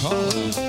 caller.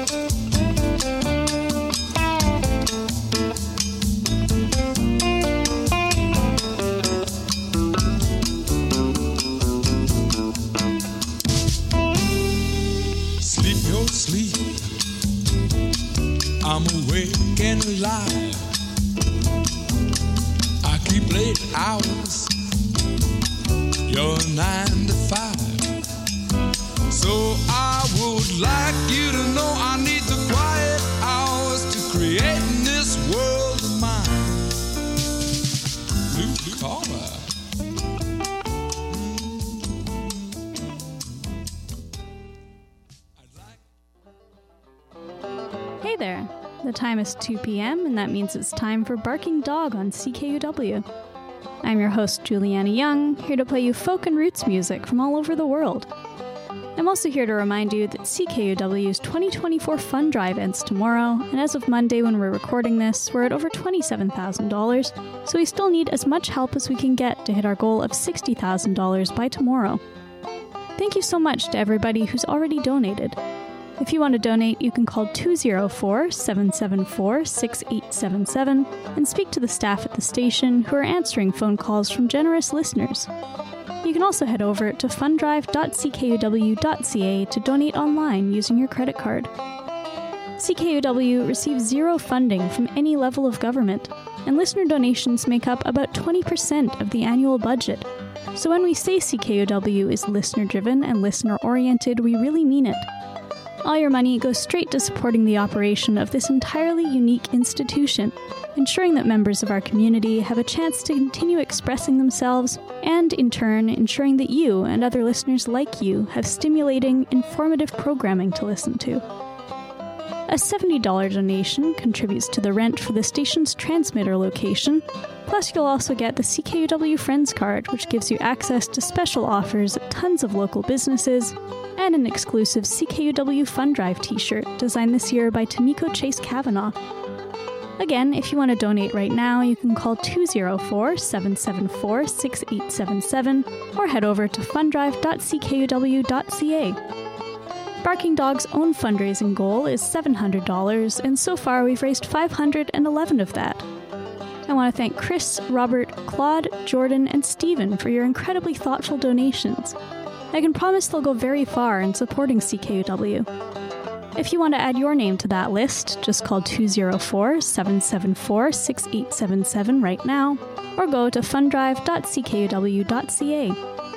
2 p.m., and that means it's time for Barking Dog on CKUW. I'm your host, Juliana Young, here to play you folk and roots music from all over the world. I'm also here to remind you that CKUW's 2024 Fund Drive ends tomorrow, and as of Monday when we're recording this, we're at over $27,000, so we still need as much help as we can get to hit our goal of $60,000 by tomorrow. Thank you so much to everybody who's already donated. If you want to donate, you can call 204 774 6877 and speak to the staff at the station who are answering phone calls from generous listeners. You can also head over to fundrive.ckuw.ca to donate online using your credit card. CKUW receives zero funding from any level of government, and listener donations make up about 20% of the annual budget. So when we say CKUW is listener driven and listener oriented, we really mean it. All your money goes straight to supporting the operation of this entirely unique institution, ensuring that members of our community have a chance to continue expressing themselves, and in turn, ensuring that you and other listeners like you have stimulating, informative programming to listen to. A $70 donation contributes to the rent for the station's transmitter location. Plus, you'll also get the CKUW Friends card, which gives you access to special offers at tons of local businesses and an exclusive CKUW Fund Drive t shirt designed this year by Tamiko Chase Kavanaugh. Again, if you want to donate right now, you can call 204 774 6877 or head over to funddrive.ckuw.ca. Barking Dog's own fundraising goal is $700, and so far we've raised 511 of that. I want to thank Chris, Robert, Claude, Jordan, and Stephen for your incredibly thoughtful donations. I can promise they'll go very far in supporting CKUW. If you want to add your name to that list, just call 204 774 6877 right now, or go to funddrive.ckuw.ca.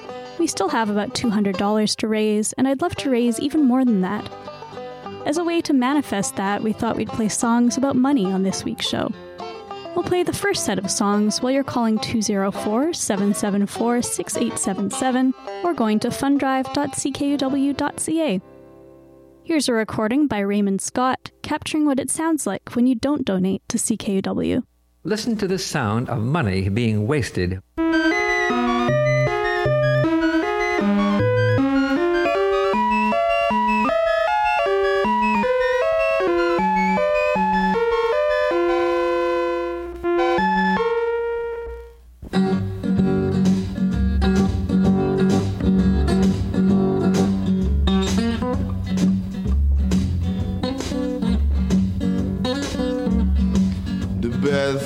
We still have about $200 to raise, and I'd love to raise even more than that. As a way to manifest that, we thought we'd play songs about money on this week's show. We'll play the first set of songs while you're calling 204 774 6877 or going to funddrive.ckuw.ca. Here's a recording by Raymond Scott capturing what it sounds like when you don't donate to CKUW. Listen to the sound of money being wasted.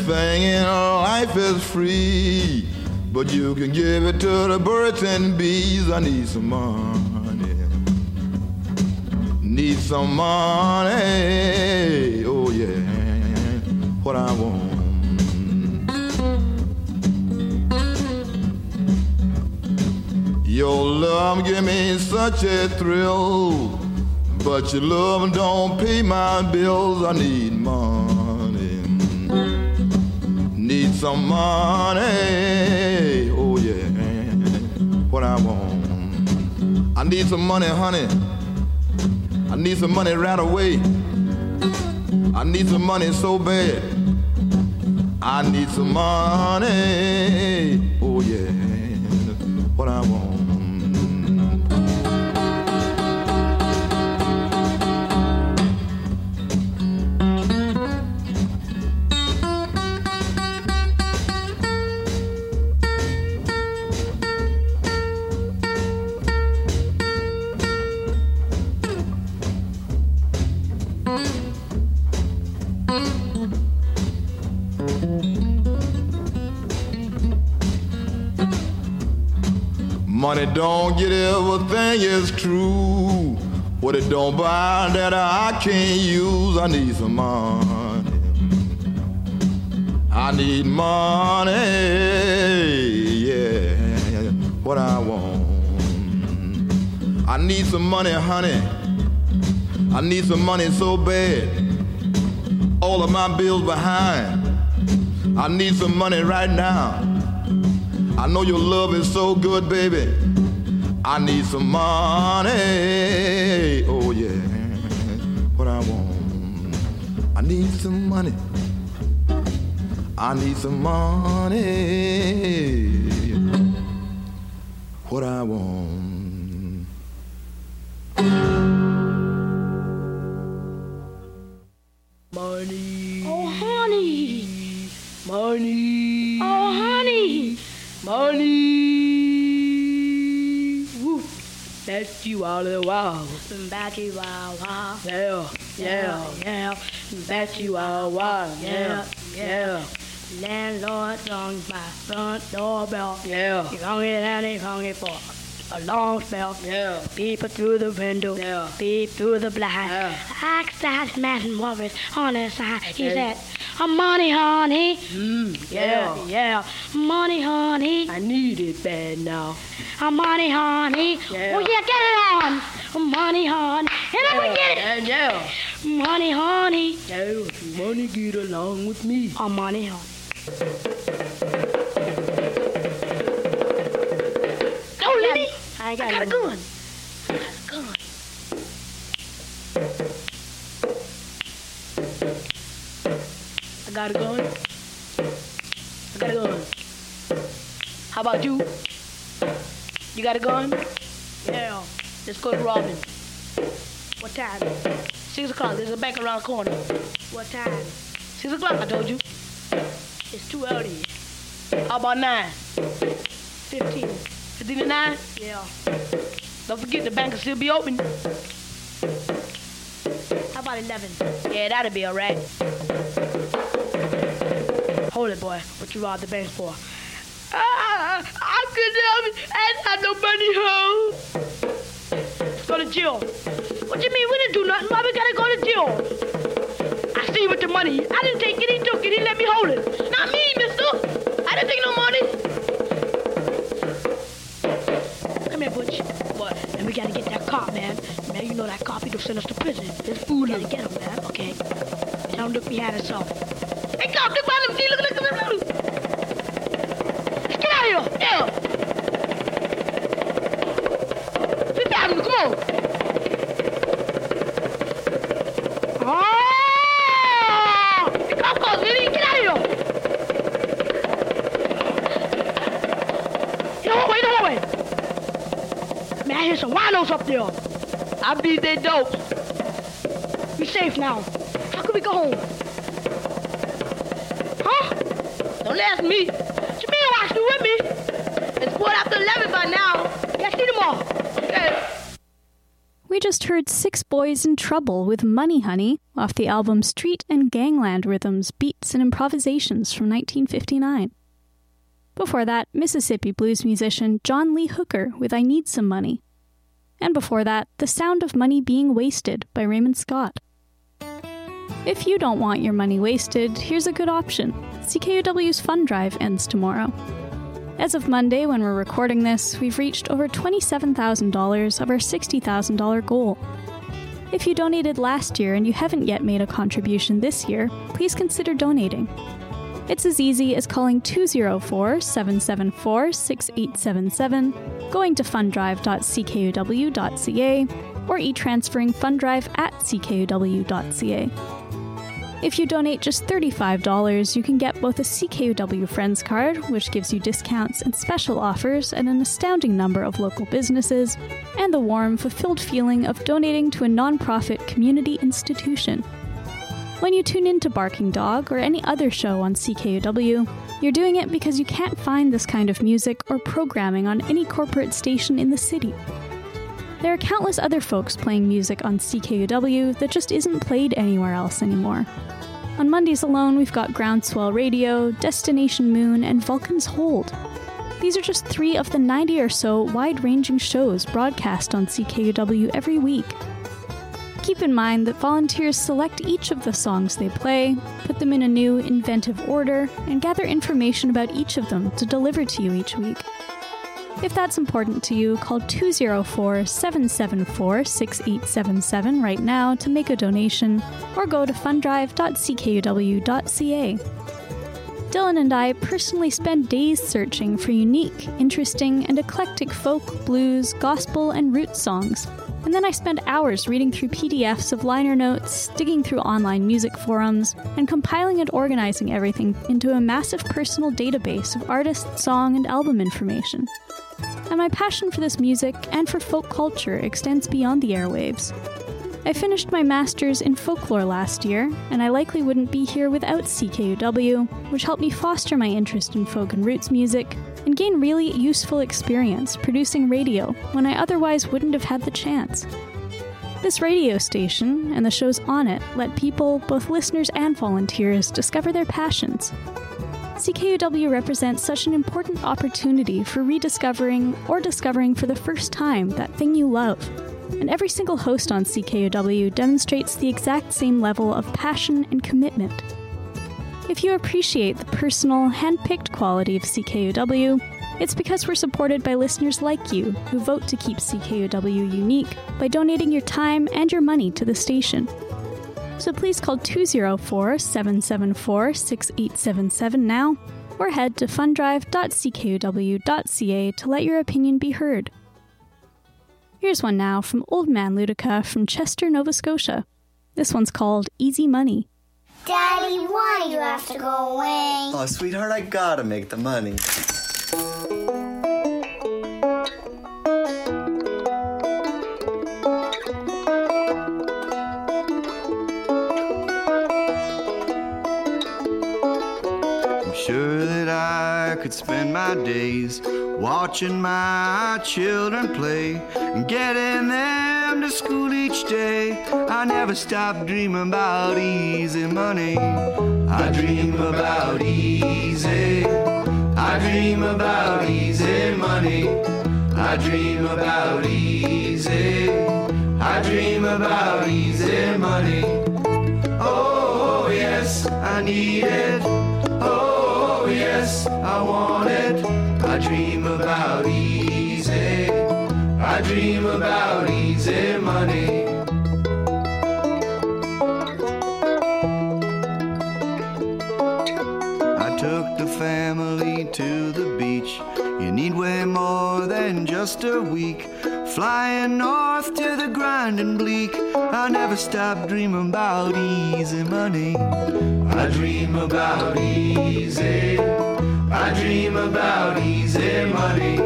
Thing in life is free, but you can give it to the birds and bees. I need some money. Need some money. Oh, yeah. What I want. Your love give me such a thrill, but your love don't pay my bills. I need money. Some money. Oh yeah. What I want. I need some money, honey. I need some money right away. I need some money so bad. I need some money. Oh yeah. Don't get everything is true. What it don't buy that I can't use, I need some money. I need money, yeah, what I want. I need some money, honey. I need some money so bad. All of my bills behind. I need some money right now. I know your love is so good, baby. I need some money. Oh, yeah. What I want. I need some money. I need some money. What I want. Money. Oh, honey. Money. Oh, honey. Money. That's you all the while. Batty wow wow. Yeah, yeah. yeah. That's you all the while. Yeah, yeah, Landlord rung my front doorbell. yeah, He rung it and he rung it for a long spell. yeah. Peep through the window, Yeah. peep through the blind. Yeah. Asked that man what on his side. He said, "A money, honey." Mm, Yeah, yeah. yeah, money, honey. I need it bad now. A money, honey. Yeah. Oh yeah, get it on. A money, honey. And I Yeah, get it. and yeah. Money, honey. Yeah, money get along with me. A money, honey. Go, Liddy. I I got, got a gun. I got a gun. I got a gun. I got a gun. How about you? You got a gun? Yeah. Let's go to Robin. What time? Six o'clock. There's a bank around the corner. What time? Six o'clock, I told you. It's too early. How about nine? Fifteen. Fifteen to nine? Yeah. Don't forget the bank will still be open. How about eleven? Yeah, that'll be alright. Hold it, boy. What you robbed the bank for? Ah, I couldn't help it. I didn't have no money home. Go to jail. What you mean? We didn't do nothing. Why we gotta go to jail? I see you with the money. I didn't take it. He took it. He let me hold it. Not me, mister. I didn't take no money. We gotta get that cop, man. Man, you know that cop, he'll send us to prison. This fool, gotta get him, man. Okay. Tell him look behind himself. Hey, come, look behind him. See, look, look, look, look, look. Get out of here! Yeah. Up there. I beat that dope. We safe now. How can we go home? Huh? Don't ask me. Mean, watch you with me? It's quarter after 11 by now. See them all. Okay. We just heard Six Boys in Trouble with Money Honey off the album Street and Gangland Rhythms, Beats and Improvisations from 1959. Before that, Mississippi blues musician John Lee Hooker with I Need Some Money. And before that, The Sound of Money Being Wasted by Raymond Scott. If you don't want your money wasted, here's a good option. CKUW's Fund Drive ends tomorrow. As of Monday, when we're recording this, we've reached over $27,000 of our $60,000 goal. If you donated last year and you haven't yet made a contribution this year, please consider donating. It's as easy as calling 204 774 6877, going to funddrive.ckuw.ca, or e transferring funddrive at ckuw.ca. If you donate just $35, you can get both a CKUW Friends card, which gives you discounts and special offers at an astounding number of local businesses, and the warm, fulfilled feeling of donating to a nonprofit community institution. When you tune in to Barking Dog or any other show on CKUW, you're doing it because you can't find this kind of music or programming on any corporate station in the city. There are countless other folks playing music on CKUW that just isn't played anywhere else anymore. On Mondays alone, we've got Groundswell Radio, Destination Moon, and Vulcan's Hold. These are just three of the 90 or so wide ranging shows broadcast on CKUW every week. Keep in mind that volunteers select each of the songs they play, put them in a new, inventive order, and gather information about each of them to deliver to you each week. If that's important to you, call 204 774 6877 right now to make a donation or go to fundrive.ckuw.ca. Dylan and I personally spend days searching for unique, interesting, and eclectic folk, blues, gospel, and roots songs. And then I spend hours reading through PDFs of liner notes, digging through online music forums, and compiling and organizing everything into a massive personal database of artist, song, and album information. And my passion for this music and for folk culture extends beyond the airwaves. I finished my master's in folklore last year, and I likely wouldn't be here without CKUW, which helped me foster my interest in folk and roots music and gain really useful experience producing radio when I otherwise wouldn't have had the chance. This radio station and the shows on it let people, both listeners and volunteers, discover their passions. CKUW represents such an important opportunity for rediscovering or discovering for the first time that thing you love and every single host on CKUW demonstrates the exact same level of passion and commitment. If you appreciate the personal, hand picked quality of CKUW, it's because we're supported by listeners like you who vote to keep CKUW unique by donating your time and your money to the station. So please call 204 774 6877 now or head to fundrive.ckuw.ca to let your opinion be heard. Here's one now from Old Man Luedecke from Chester, Nova Scotia. This one's called Easy Money. Daddy, why do you have to go away? Oh, sweetheart, I gotta make the money. I'm sure that I could spend my days watching my children play and getting them to school each day. I never stop dreaming about easy money. I dream about easy. I dream about easy money. I dream about easy. I dream about easy money. Oh, yes, I need it. Oh, yes, I want it. I dream about easy. I dream about easy money. I took the family to the beach. You need way more than just a week. Flying north to the grinding bleak. I never stop dreaming about easy money. I dream about easy. I dream about easy money.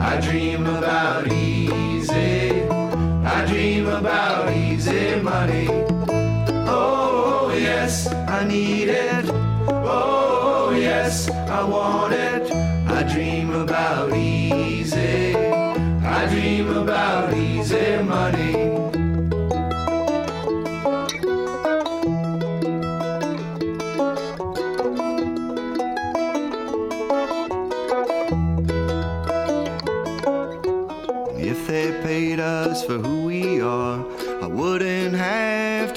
I dream about easy. I dream about easy money. Oh, yes, I need it. Oh, yes, I want it. I dream about easy.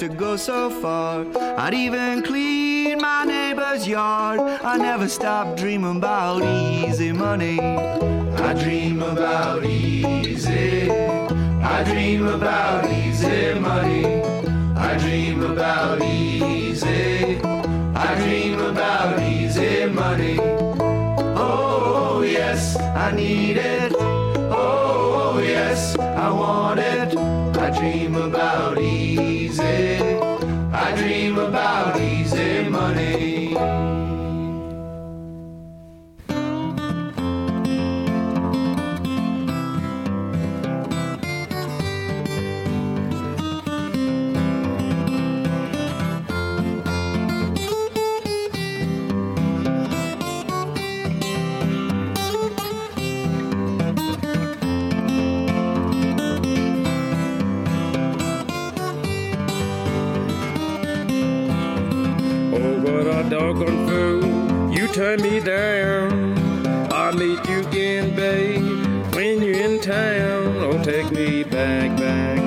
To go so far. I'd even clean my neighbor's yard. I never stop dreaming about easy money. I dream about easy. I dream about easy money. I dream about easy. I dream about easy money. Oh, yes, I need it. Oh, yes, I want it. I dream about easy. I dream about easy money. Doggone fool. You turn me down. I'll meet you again, babe. When you're in town, oh, take me back, back.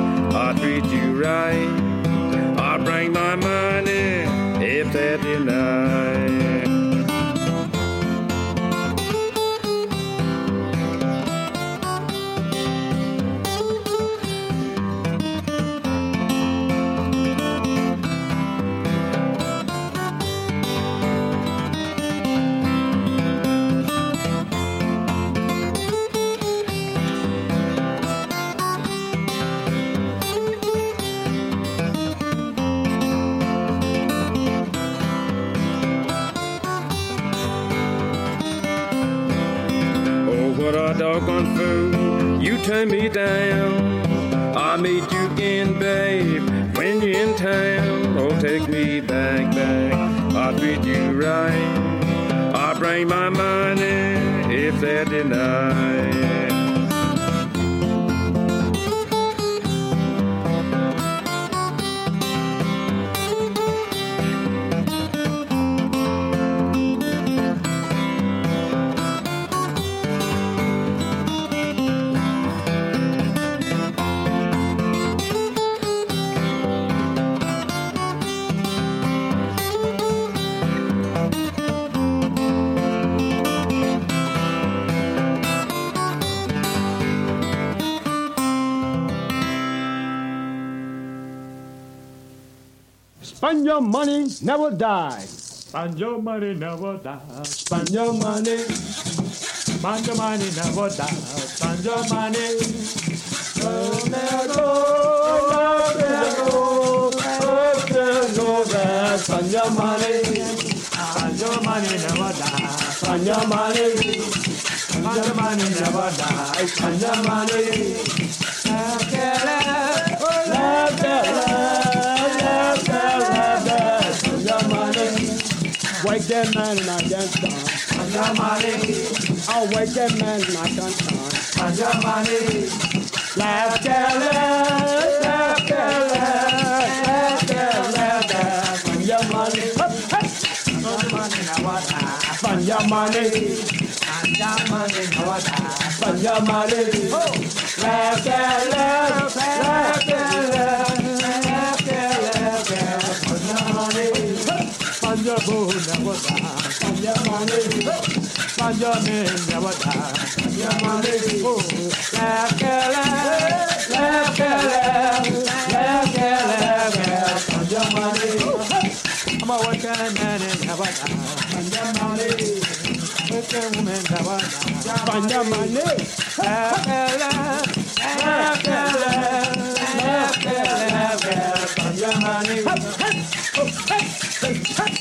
Meet you again, babe. When you're in town, oh, take me back, back. I'll treat you right. I'll bring my money if they deny. Your money, never die. Spend your money, never die. Spend your money. Spend your money, never die. Spend your money. Oh, there go, oh, there go, oh, there go, there. Spend your money. Spend your money, never die. Spend your money. Spend your money, never die. Spend your money. dead man and I can't stand. I'm a wicked man and I can't stand. Laugh, tell it, laugh, tell it, laugh, tell it, laugh, from your money. From your money, from your money, from your money. Laugh, tell it, laugh. Sanjo bo nyawada. Sanjo mane. Sanjo me nyawada. Sanjo mane. Oh, lekele, lekele, lekele, sanjo mane. Ama waka mane nyawada. Sanjo mane. Waka mane nyawada. Sanjo mane. Lekele, lekele, lekele, sanjo mane. Hey, hey, hey, hey, hey.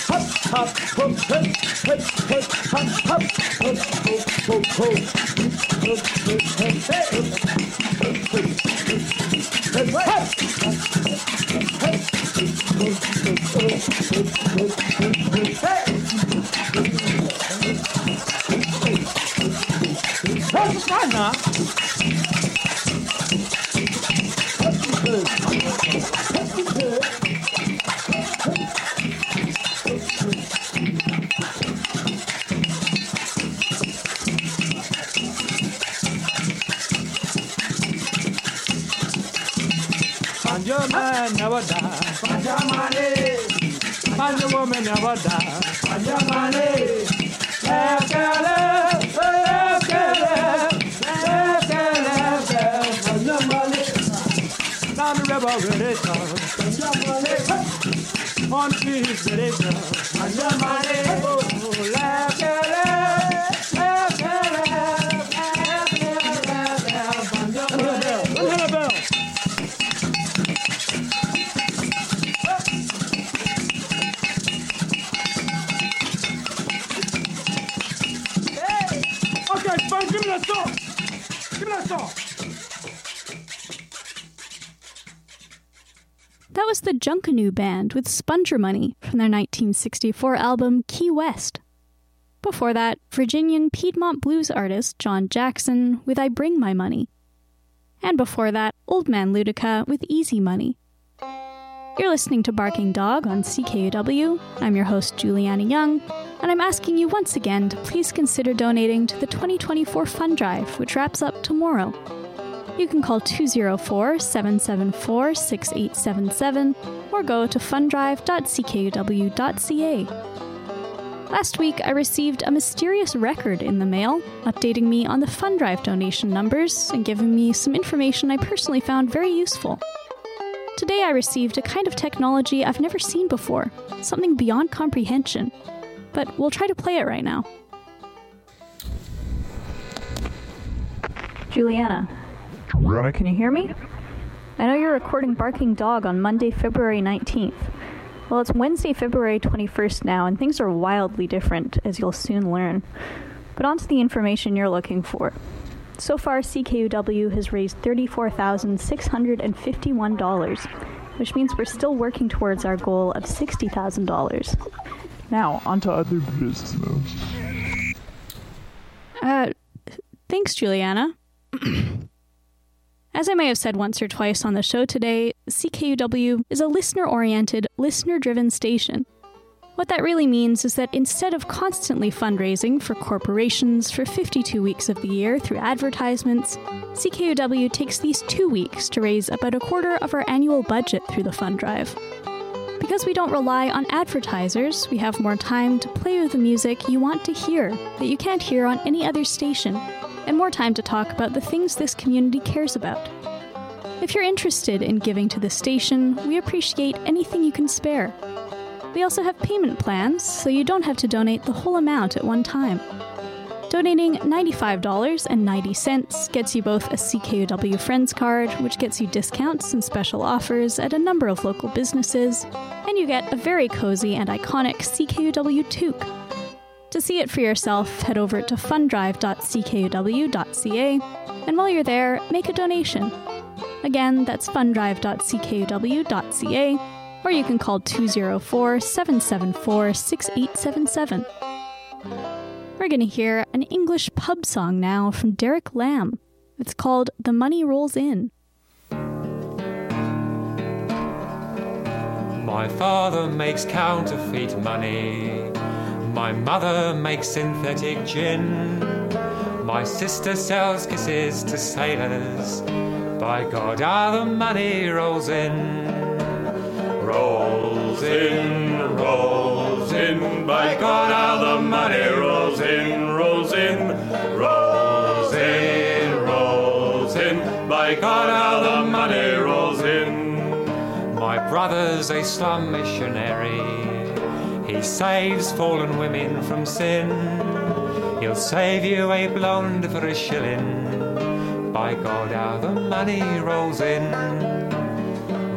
money. Spend woman never die. Pajamale. Pajama woman never die. Pajamale. Ekele, ekele, ekele, Pajamale. Down the river with it, Pajamale. On the beach with it, Pajamale. Junkanoo Band with Sponger Money from their 1964 album Key West. Before that, Virginian Piedmont blues artist John Jackson with I Bring My Money. And before that, Old Man Luedecke with Easy Money. You're listening to Barking Dog on CKUW. I'm your host, Juliana Young, and I'm asking you once again to please consider donating to the 2024 Fund Drive, which wraps up tomorrow. You can call 204 774 6877 or go to funddrive.ckuw.ca. Last week, I received a mysterious record in the mail, updating me on the Fundrive donation numbers and giving me some information I personally found very useful. Today, I received a kind of technology I've never seen before, something beyond comprehension. But we'll try to play it right now. Juliana, can you hear me? I know you're recording Barking Dog on Monday, February 19th. Well, it's Wednesday, February 21st now, and things are wildly different, as you'll soon learn. But on to the information you're looking for. So far, CKUW has raised $34,651, which means we're still working towards our goal of $60,000. Now, on to other business. Uh, thanks, Juliana. As I may have said once or twice on the show today, CKUW is a listener oriented, listener driven station. What that really means is that instead of constantly fundraising for corporations for 52 weeks of the year through advertisements, CKUW takes these two weeks to raise about a quarter of our annual budget through the fund drive. Because we don't rely on advertisers, we have more time to play with the music you want to hear that you can't hear on any other station, and more time to talk about the things this community cares about. If you're interested in giving to the station, we appreciate anything you can spare. We also have payment plans, so you don't have to donate the whole amount at one time. Donating $95.90 gets you both a CKUW Friends card, which gets you discounts and special offers at a number of local businesses, and you get a very cozy and iconic CKUW toque. To see it for yourself, head over to funddrive.ckuw.ca, and while you're there, make a donation. Again, that's funddrive.ckuw.ca, or you can call 204 774 6877. We're going to hear an English pub song now from Derek Lamb. It's called The Money Rolls In. My father makes counterfeit money. My mother makes synthetic gin. My sister sells kisses to sailors. By God, how the money rolls in. Rolls in, rolls in. By God, how the money rolls in, rolls in, rolls in, rolls in. By God, how the money rolls in. My brother's a slum missionary. He saves fallen women from sin. He'll save you a blonde for a shilling. By God, how the money rolls in.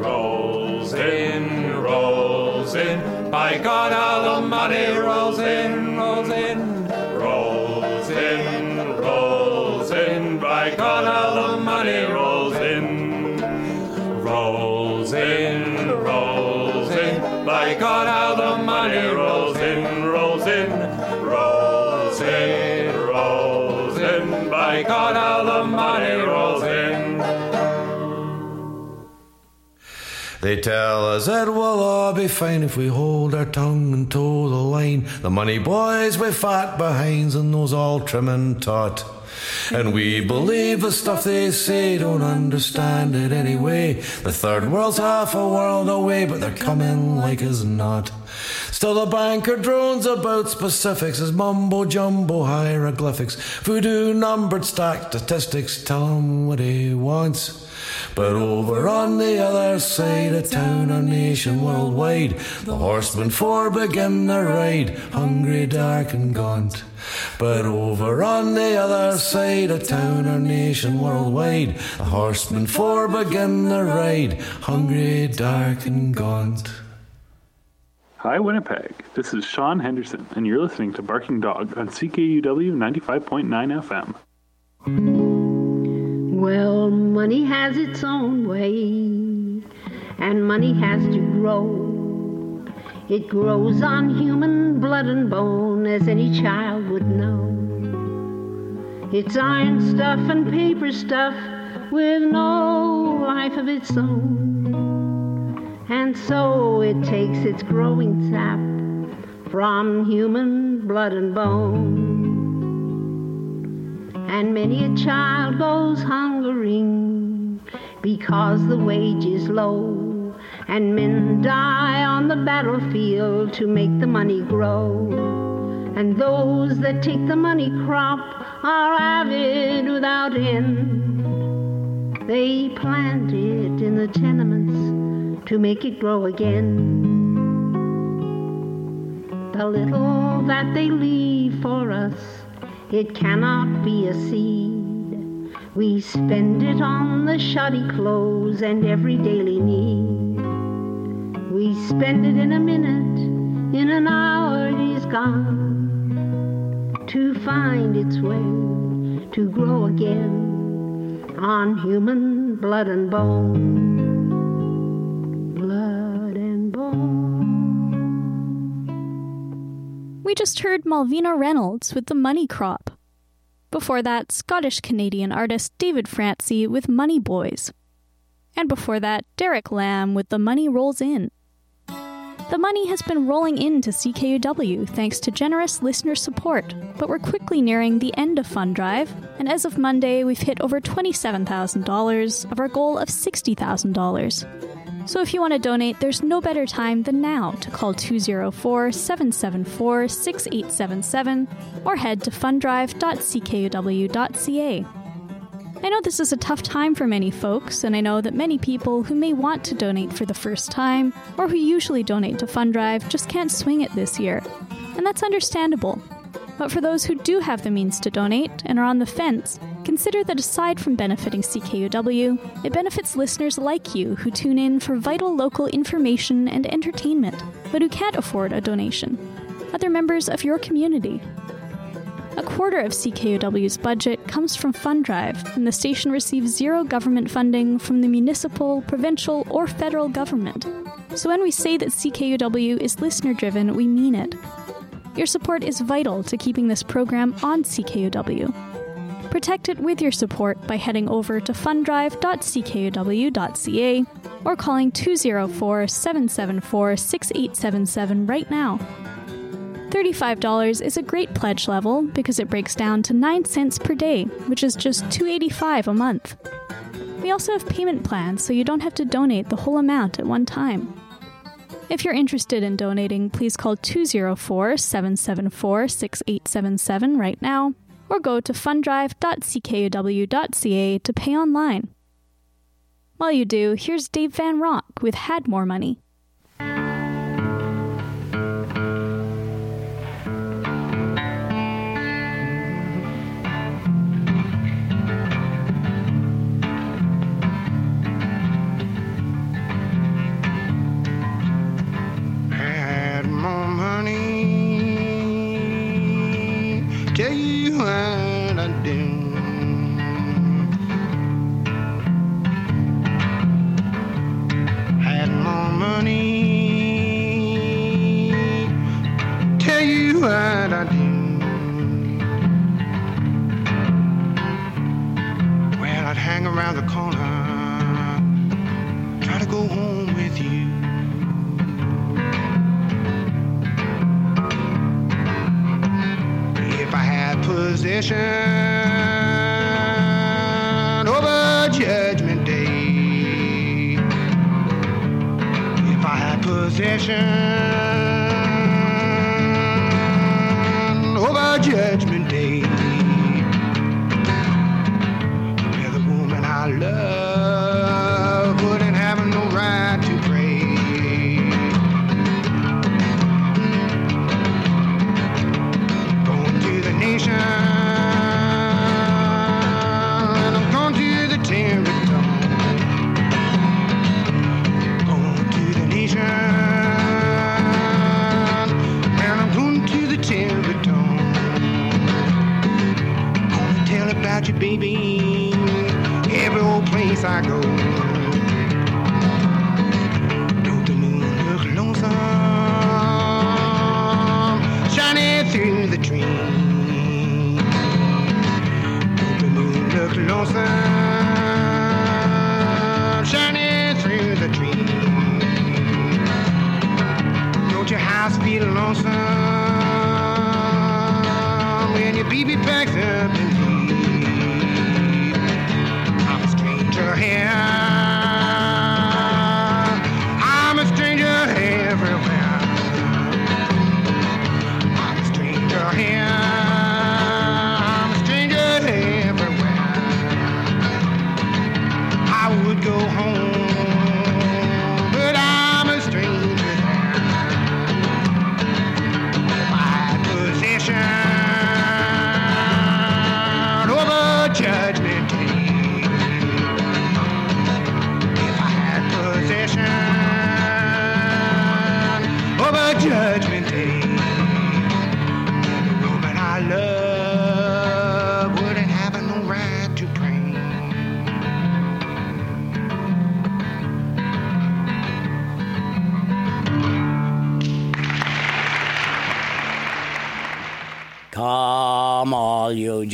Rolls in, rolls in. By God, how the money rolls in, rolls in. Rolls in, rolls in. By God, how the money rolls in. Rolls in, rolls in. By God, They tell us that we'll all be fine if we hold our tongue and toe the line. The money boys with fat behinds and those all trim and taut. And we believe the stuff they say, don't understand it anyway. The third world's half a world away, but they're coming like as not. Still the banker drones about specifics as mumbo jumbo hieroglyphics. Voodoo numbered stack statistics tell him what he wants. But over on the other side of town or nation worldwide, the horsemen four begin their ride, hungry, dark, and gaunt. But over on the other side of town or nation worldwide, the horsemen four begin their ride, hungry, dark, and gaunt. Hi, Winnipeg. This is Sean Henderson, and you're listening to Barking Dog on CKUW 95.9 FM. Well, money has its own way, and money has to grow. It grows on human blood and bone, as any child would know. It's iron stuff and paper stuff with no life of its own. And so it takes its growing sap from human blood and bone. And many a child goes hungering because the wage is low. And men die on the battlefield to make the money grow. And those that take the money crop are avid without end. They plant it in the tenements to make it grow again. The little that they leave for us, it cannot be a seed. We spend it on the shoddy clothes and every daily need. We spend it in a minute, in an hour it is gone. To find its way, to grow again on human blood and bone. We just heard Malvina Reynolds with The Money Crop. Before that, Scottish Canadian artist David Francey with Money Boys. And before that, Derek Lamb with The Money Rolls In. The money has been rolling in to CKUW thanks to generous listener support, but we're quickly nearing the end of Fund Drive, and as of Monday, we've hit over $27,000 of our goal of $60,000. So if you want to donate, there's no better time than now to call 204 774 6877 or head to funddrive.ckuw.ca. I know this is a tough time for many folks, and I know that many people who may want to donate for the first time or who usually donate to Fund Drive just can't swing it this year. And that's understandable. But for those who do have the means to donate and are on the fence, consider that aside from benefiting CKUW, it benefits listeners like you who tune in for vital local information and entertainment, but who can't afford a donation. Other members of your community. A quarter of CKUW's budget comes from Fund Drive, and the station receives zero government funding from the municipal, provincial, or federal government. So when we say that CKUW is listener driven, we mean it. Your support is vital to keeping this program on CKUW. Protect it with your support by heading over to funddrive.ckuw.ca or calling 204 774 6877 right now. $35 is a great pledge level because it breaks down to 9 cents per day, which is just $2.85 a month. We also have payment plans so you don't have to donate the whole amount at one time. If you're interested in donating, please call 204 774 6877 right now or go to funddrive.ckuw.ca to pay online. While you do, here's Dave Van Ronk with Had More Money.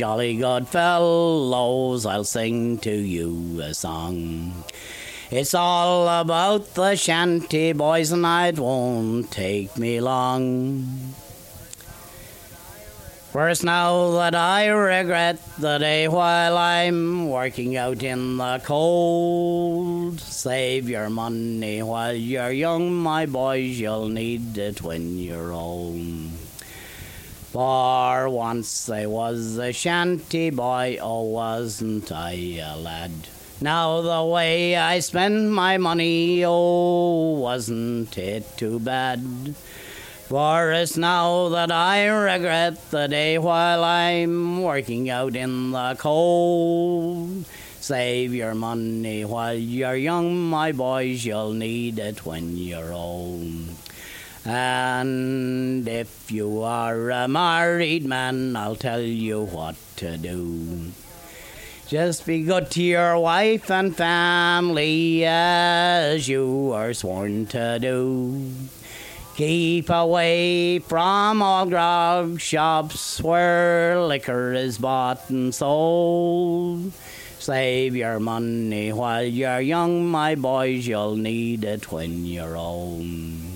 Jolly good fellows, I'll sing to you a song. It's all about the shanty boys, and it won't take me long. First, now that I regret the day while I'm working out in the cold. Save your money while you're young, my boys, you'll need it when. For once I was a shanty boy, oh, wasn't I a lad? Now the way I spend my money, oh, wasn't it too bad? For it's now that I regret the day while I'm working out in the cold. Save your money while you're young, my boys, you'll need it when you're old. And if you are a married man, I'll tell you what to do. Just be good to your wife and family as you are sworn to do. Keep away from all grog shops where liquor is bought and sold. Save your money while you're young, my boys, you'll need it when you're old.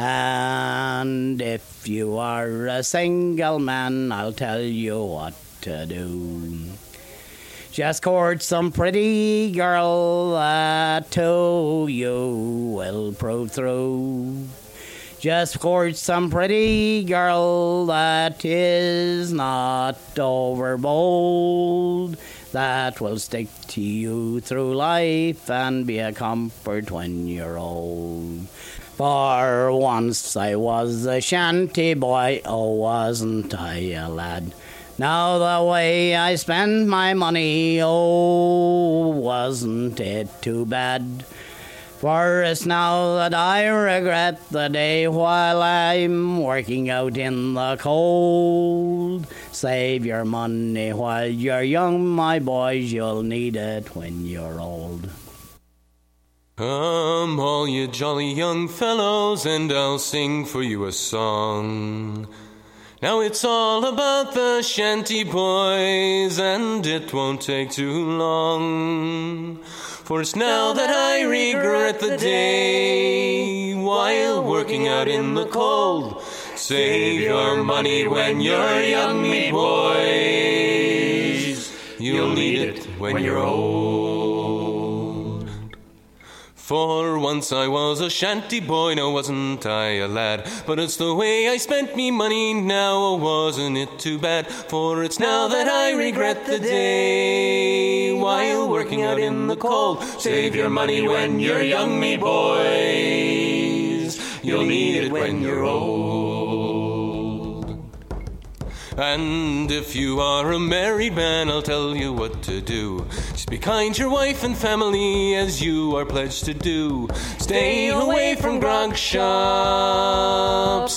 And if you are a single man, I'll tell you what to do. Just court some pretty girl that to you will prove through. Just court some pretty girl that is not overbold, that will stick to you through life and be a comfort when you're old. For once I was a shanty boy, oh, wasn't I a lad? Now the way I spend my money, oh, wasn't it too bad? For it's now that I regret the day while I'm working out in the cold. Save your money while you're young, my boys, you'll need it when you're old. Come, all you jolly young fellows, and I'll sing for you a song. Now it's all about the shanty boys, and it won't take too long. For it's now that I regret the day while working out in the cold. Save your money when you're young, me boys. You'll need it when you're old. For once I was a shanty boy, now wasn't I a lad? But it's the way I spent me money now, wasn't it too bad? For it's now that I regret the day while working out in the cold. Save your money when you're young, me boys. You'll need it when you're old. And if you are a married man, I'll tell you what to do. Just be kind to your wife and family as you are pledged to do. Stay away from grog shops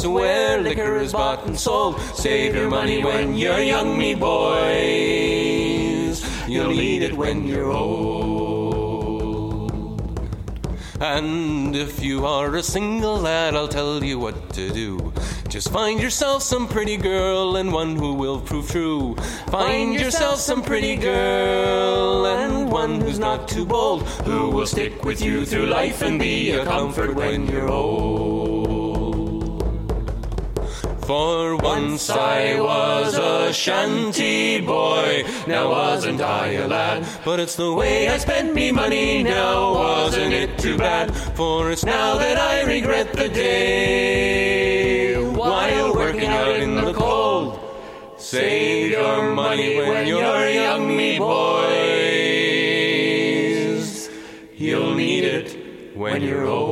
where liquor is bought and sold. Save your money when you're young, me boys. You'll need it when you're old. And if you are a single lad, I'll tell you what to do. Just find yourself some pretty girl and one who will prove true. Find yourself some pretty girl and one who's not too bold, who will stick with you through life and be a comfort when you're old. For once I was a shanty boy, now wasn't I a lad? But it's the way I spent me money now, wasn't it too bad? For it's now that I regret the day while working out in the cold. Save your money when you're young, me boys. You'll need it when you're old.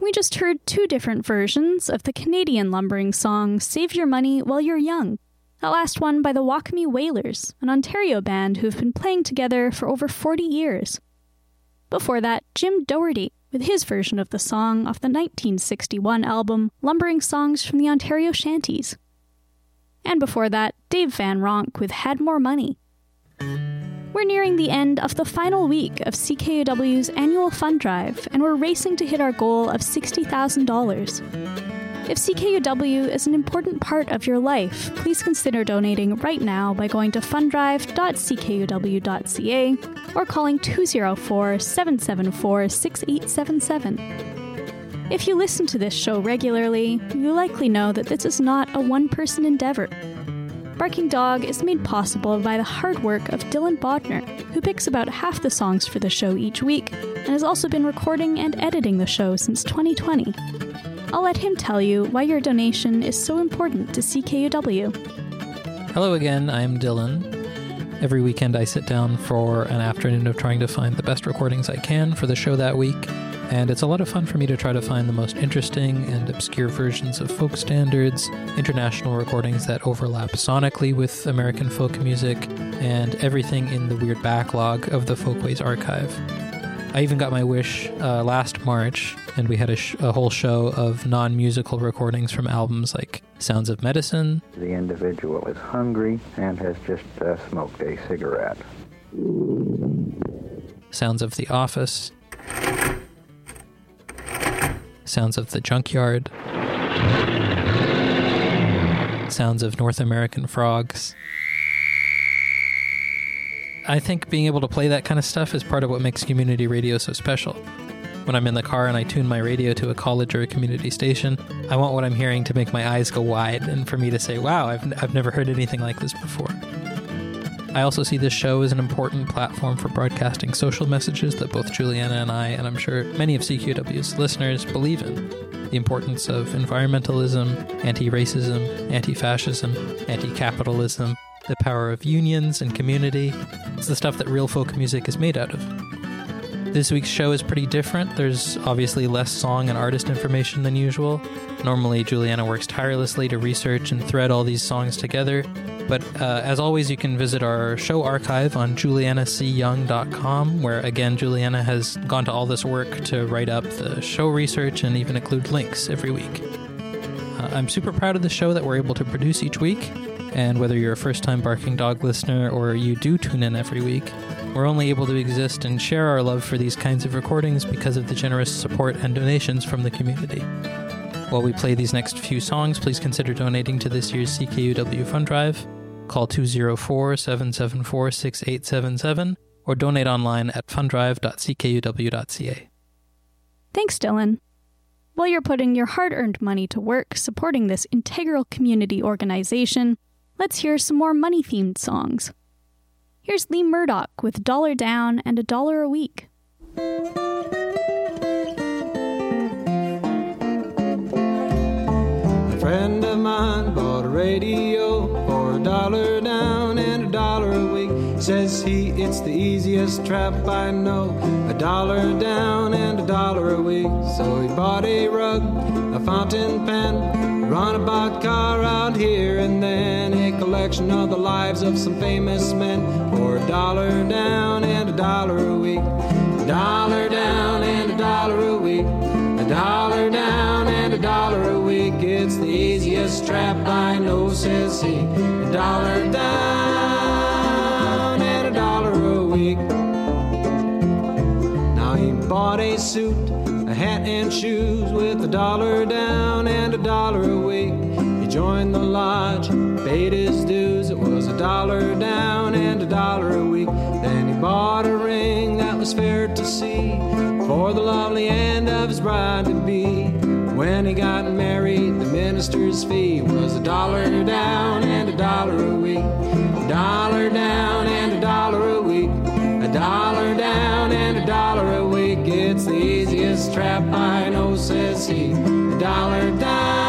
We just heard two different versions of the Canadian lumbering song Save Your Money While You're Young. That last one by the Wakami Wailers, an Ontario band who've been playing together for over 40 years. Before that, Jim Doherty with his version of the song off the 1961 album Lumbering Songs from the Ontario Shanties. And before that, Dave Van Ronk with Had More Money. We're nearing the end of the final week of CKUW's annual fund drive, and we're racing to hit our goal of $60,000. If CKUW is an important part of your life, please consider donating right now by going to funddrive.ckuw.ca or calling 204 774 6877. If you listen to this show regularly, you likely know that this is not a one person endeavor. Barking Dog is made possible by the hard work of Dylan Bodner, who picks about half the songs for the show each week and has also been recording and editing the show since 2020. I'll let him tell you why your donation is so important to CKUW. Hello again, I'm Dylan. Every weekend I sit down for an afternoon of trying to find the best recordings I can for the show that week, and it's a lot of fun for me to try to find the most interesting and obscure versions of folk standards, international recordings that overlap sonically with American folk music, and everything in the weird backlog of the Folkways archive. I even got my wish uh, last March, and we had a, sh- a whole show of non musical recordings from albums like Sounds of Medicine, The individual is hungry and has just uh, smoked a cigarette. Sounds of The Office, Sounds of the Junkyard, Sounds of North American Frogs. I think being able to play that kind of stuff is part of what makes community radio so special. When I'm in the car and I tune my radio to a college or a community station, I want what I'm hearing to make my eyes go wide and for me to say, wow, I've, I've never heard anything like this before. I also see this show as an important platform for broadcasting social messages that both Juliana and I, and I'm sure many of CKUW's listeners, believe in. The importance of environmentalism, anti racism, anti fascism, anti capitalism, the power of unions and community. It's the stuff that real folk music is made out of. This week's show is pretty different. There's obviously less song and artist information than usual. Normally, Juliana works tirelessly to research and thread all these songs together. But uh, as always, you can visit our show archive on julianacyoung.com, where again, Juliana has gone to all this work to write up the show research and even include links every week. Uh, I'm super proud of the show that we're able to produce each week. And whether you're a first time Barking Dog listener or you do tune in every week, we're only able to exist and share our love for these kinds of recordings because of the generous support and donations from the community. While we play these next few songs, please consider donating to this year's CKUW Fund Drive. Call 204 774 6877 or donate online at funddrive.ckuw.ca. Thanks, Dylan. While you're putting your hard earned money to work supporting this integral community organization, let's hear some more money themed songs. Here's Lee Murdoch with Dollar Down and a Dollar a Week. Friend of mine bought a radio for a dollar down and a dollar a week. Says he it's the easiest trap I know. A dollar down and a dollar a week. So he bought a rug, a fountain pen, a runabout car out here and then a collection of the lives of some famous men for a dollar down and a dollar a week. A dollar down and a dollar a week. A dollar down and a dollar a week. It's the easiest easiest trap I know, says he. A dollar down and a dollar a week. Now he bought a suit, a hat and shoes with a dollar down and a dollar a week. He joined the lodge, paid his dues. It was a dollar down and a dollar a week. Then he bought a ring that was fair to see for the lovely end of his bride to be. When he got married, the minister's fee was a dollar down and a dollar a week. A dollar down and a dollar a week. A dollar down and a dollar a week. It's the easiest trap I know, says he. A dollar down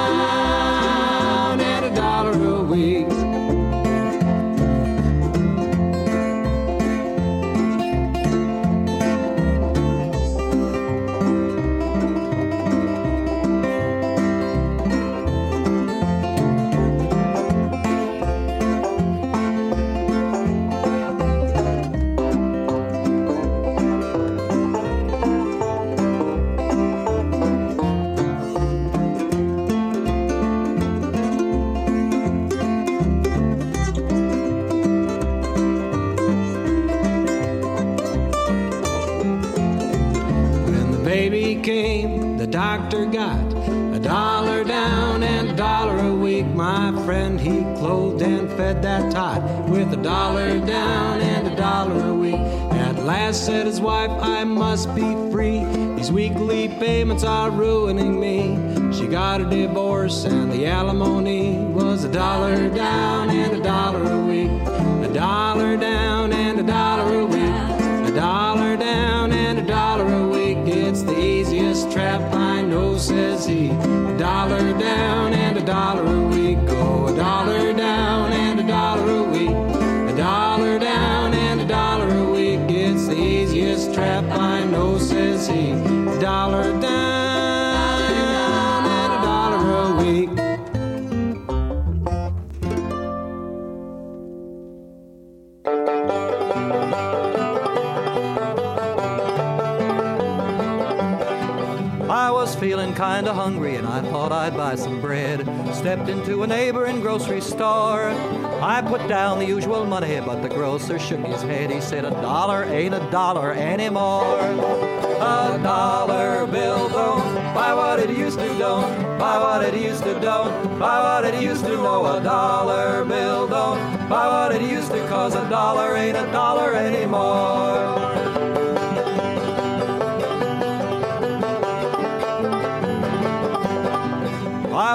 his wife, I must be free. These weekly payments are ruining me. She got a divorce and the alimony was a dollar down Stepped into a neighboring grocery store. I put down the usual money, but the grocer shook his head. He said, A dollar ain't a dollar anymore. A dollar bill don't buy what it used to, don't buy what it used to, don't buy what it used to. No, a dollar bill don't buy what it used to, cause a dollar ain't a dollar anymore.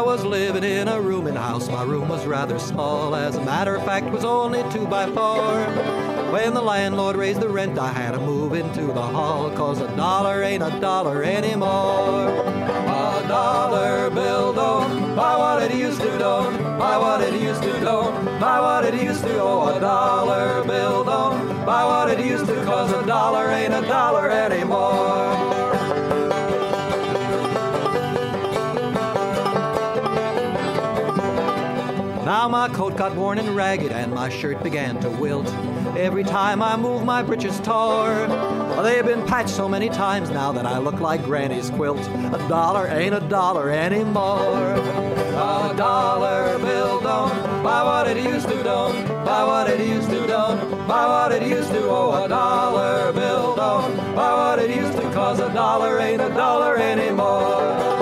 Was living in a rooming house. My room was rather small. As a matter of fact, was only two by four. When the landlord raised the rent, I had to move into the hall. Cause a dollar ain't a dollar anymore. A dollar bill don't buy what it used to, don't buy what it used to, don't buy what it used to. Oh, a dollar bill don't buy what it used to, cause a dollar ain't a dollar anymore. Now my coat got worn and ragged and my shirt began to wilt. Every time I move, my breeches tore. They've been patched so many times now that I look like Granny's quilt. A dollar ain't a dollar anymore. A dollar bill don't buy what it used to, don't buy what it used to, don't buy what it used to. Oh, a dollar bill don't buy what it used to, cause a dollar ain't a dollar anymore.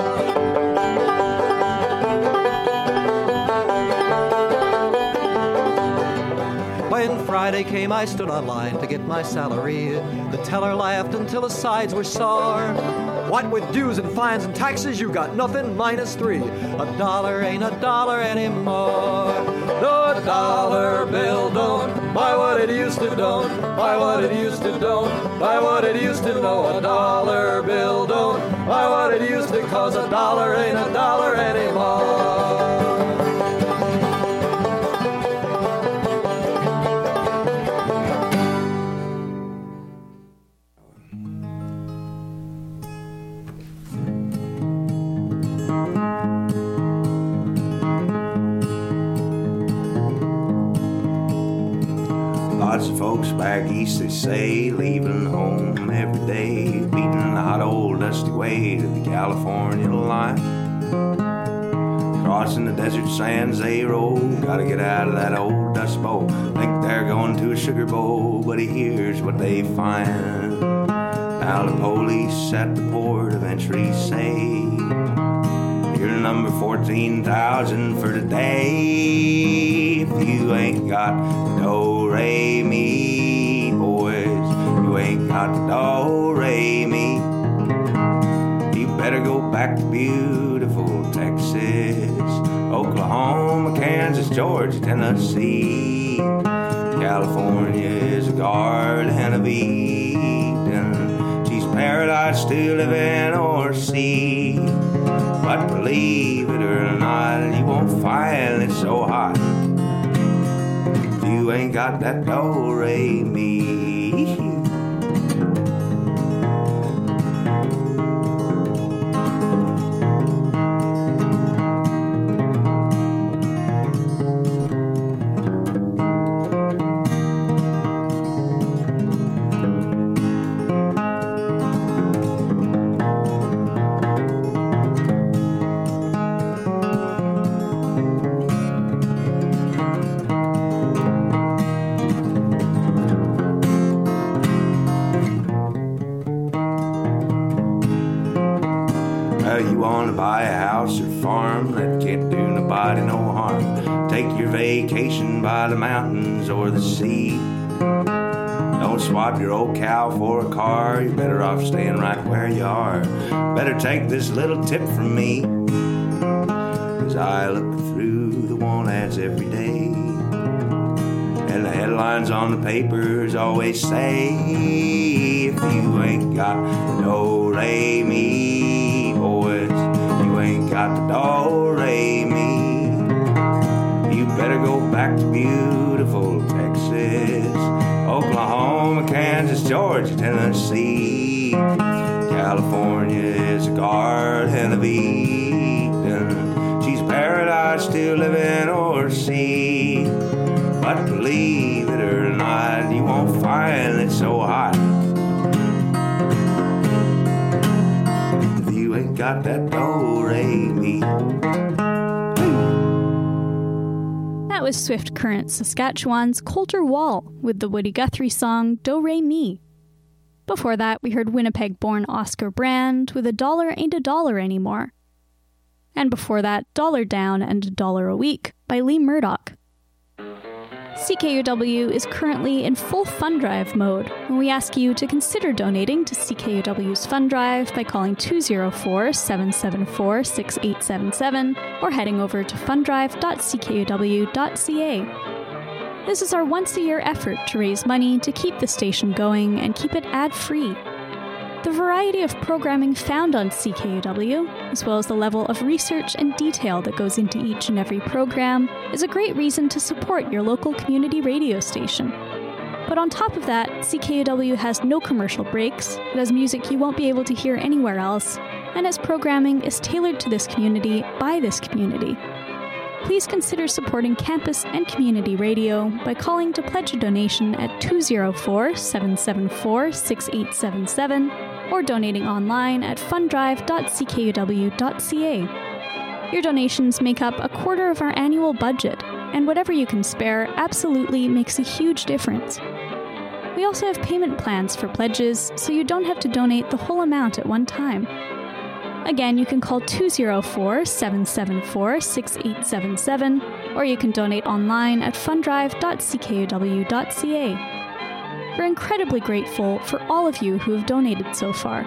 When Friday came, I stood online to get my salary. The teller laughed until his sides were sore. What with dues and fines and taxes, you got nothing minus three. A dollar ain't a dollar anymore. No dollar bill don't buy what it used to, don't buy what it used to, don't buy what it used to. No, a dollar bill don't buy what it used to, cause a dollar ain't a dollar anymore. Say, leaving home every day, beating the hot old dusty way to the California line. Crossing the desert sands they roll. Gotta get out of that old dust bowl. Think they're going to a sugar bowl, but he hears what they find. Tennessee. California is a garden of Eden. She's paradise to live in or see. But believe it or not, you won't find it so hot. If you ain't got that do re take this little tip from me. Cause I look through the want ads every day. And the headlines on the papers always say, Swift Current, Saskatchewan's Colter Wall with the Woody Guthrie song Do Re Mi. Before that, we heard Winnipeg born Oscar Brand with A Dollar Ain't a Dollar Anymore. And before that, Dollar Down and a Dollar a Week by Lee Murdoch. CKUW is currently in full fund drive mode, and we ask you to consider donating to CKUW's fund drive by calling 204 774 6877 or heading over to funddrive.ckuw.ca. This is our once a year effort to raise money to keep the station going and keep it ad free. The variety of programming found on CKUW, as well as the level of research and detail that goes into each and every program, is a great reason to support your local community radio station. But on top of that, CKUW has no commercial breaks, it has music you won't be able to hear anywhere else, and its programming is tailored to this community by this community. Please consider supporting campus and community radio by calling to pledge a donation at 204 774 6877 or donating online at funddrive.ckuw.ca. Your donations make up a quarter of our annual budget, and whatever you can spare absolutely makes a huge difference. We also have payment plans for pledges, so you don't have to donate the whole amount at one time. Again, you can call 204 774 6877, or you can donate online at funddrive.ckuw.ca. We're incredibly grateful for all of you who have donated so far.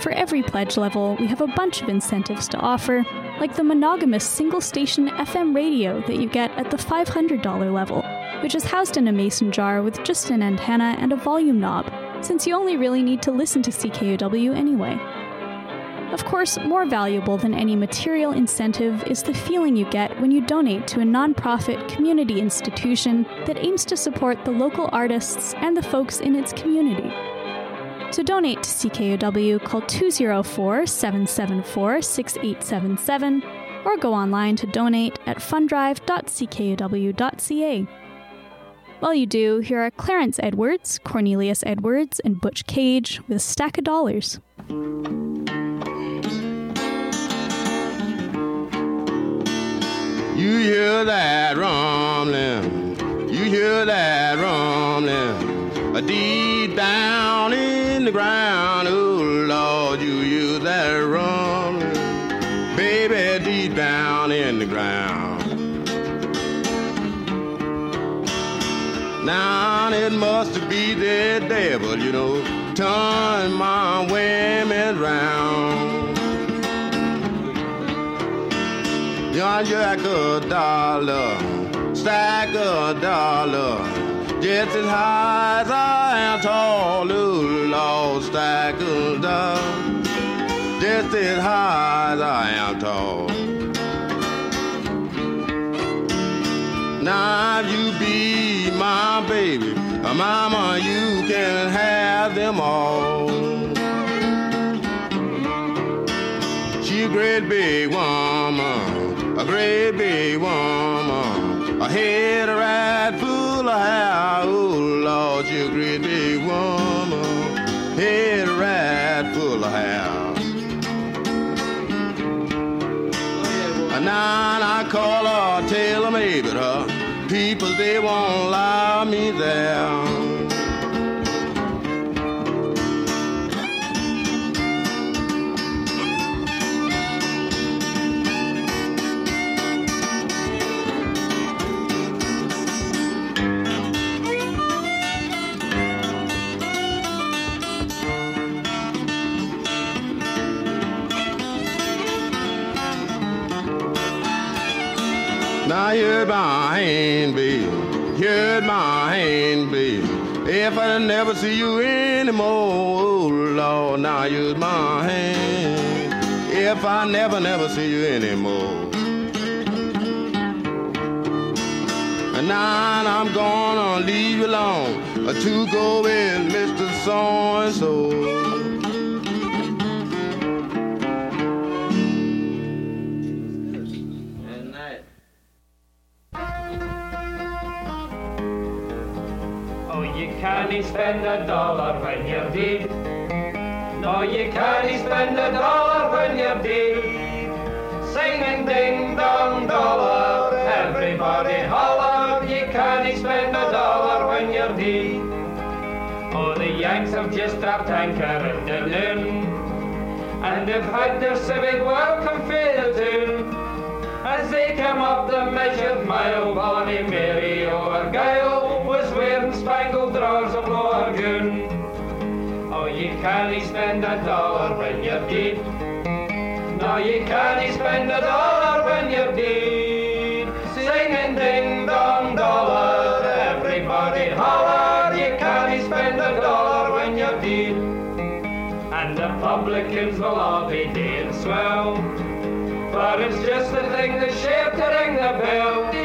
For every pledge level, we have a bunch of incentives to offer, like the monogamous single station FM radio that you get at the $500 level, which is housed in a mason jar with just an antenna and a volume knob, since you only really need to listen to CKUW anyway. Of course, more valuable than any material incentive is the feeling you get when you donate to a nonprofit community institution that aims to support the local artists and the folks in its community. To donate to CKUW, call 204 774 6877 or go online to donate at funddrive.ckuw.ca. While you do, here are Clarence Edwards, Cornelius Edwards, and Butch Cage with a Stack of Dollars. You hear that rumbling, you hear that rumbling, a deep down in the ground. Oh Lord, you hear that rumbling, baby, deep down in the ground. Now it must be the devil, you know, turn my women round. Yon jack a dollar, stack a dollar, just as high as I am tall, ooh, Lord, stack a dollar, just as high as I am tall. Now you be my baby, mama, you can have them all. She a great big woman, a great big woman, a head a right full of hair. Oh Lord, she a great big woman, head a right full of hair. And now I call her, tell her maybe the people they won't allow me there. Here's my hand, baby. Here's my hand, baby. If I never see you anymore, oh Lord, now here's my hand. If I never, never see you anymore. And now I'm gonna leave you alone to go with Mr. So can't spend a dollar when you're dead. No, you can't spend a dollar when you're dead. Singing ding dong dollar, everybody holler. You can't spend a dollar when you're dead. Oh, the Yanks have just dropped anchor in Dublin. And they've had their civic welcome fail tune. As they come up the measured mile, Bonnie Mary O'Argyle was wearing spangled drawers of Oh, you can't spend a dollar when you're dead. No, you can't spend a dollar when you're dead. Singing ding dong dollar, everybody holler. You can't spend a dollar when you're dead. And the publicans will all be dead swell. But it's just the thing that shape to ring the bell.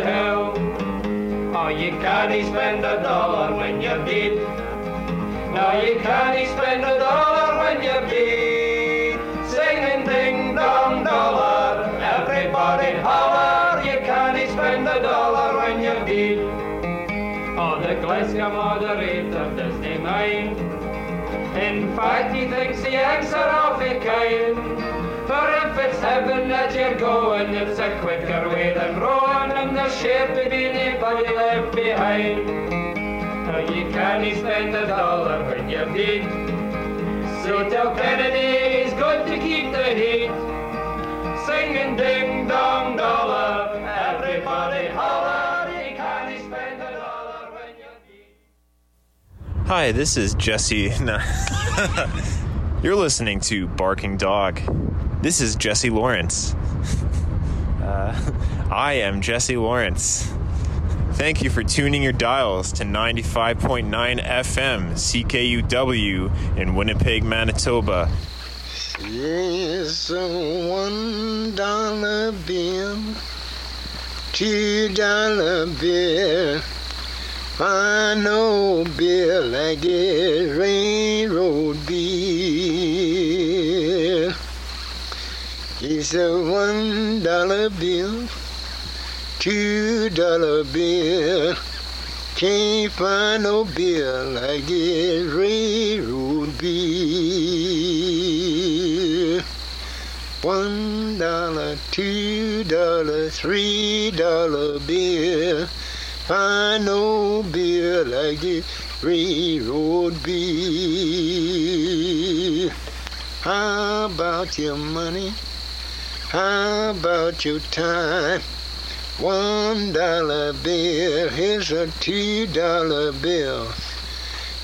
Hell. Oh, you can't spend a dollar when you're dead. No, you can't spend a dollar when you're dead. Singing ding dong dollar, everybody holler. You can't spend a dollar when you're dead. Oh, the Glasgow moderator doesn't mind. In fact, he thinks the eggs are awfully kind. For if it's heaven that you're going, it's a quicker way than rowing, and there's sure to be anybody left behind. Now you can't spend a dollar when you're dead. So tell Kennedy he's good to keep the heat. Singing ding dong dollar, everybody holler. You can't spend a dollar when you're Hi, this is Jesse. No. You're listening to Barking Dog. This is Jesse Lawrence. Uh, I am Jesse Lawrence. Thank you for tuning your dials to 95.9 FM CKUW in Winnipeg, Manitoba. It's a one dollar bill, two dollar bill. Find no bill like this railroad bill. It's a one dollar bill, two dollar bill. Can't find no bill like this railroad bill. One dollar, two dollar, three dollar bill. Find no bill like the railroad bill. How about your money? How about your time? One dollar bill, here's a two dollar bill.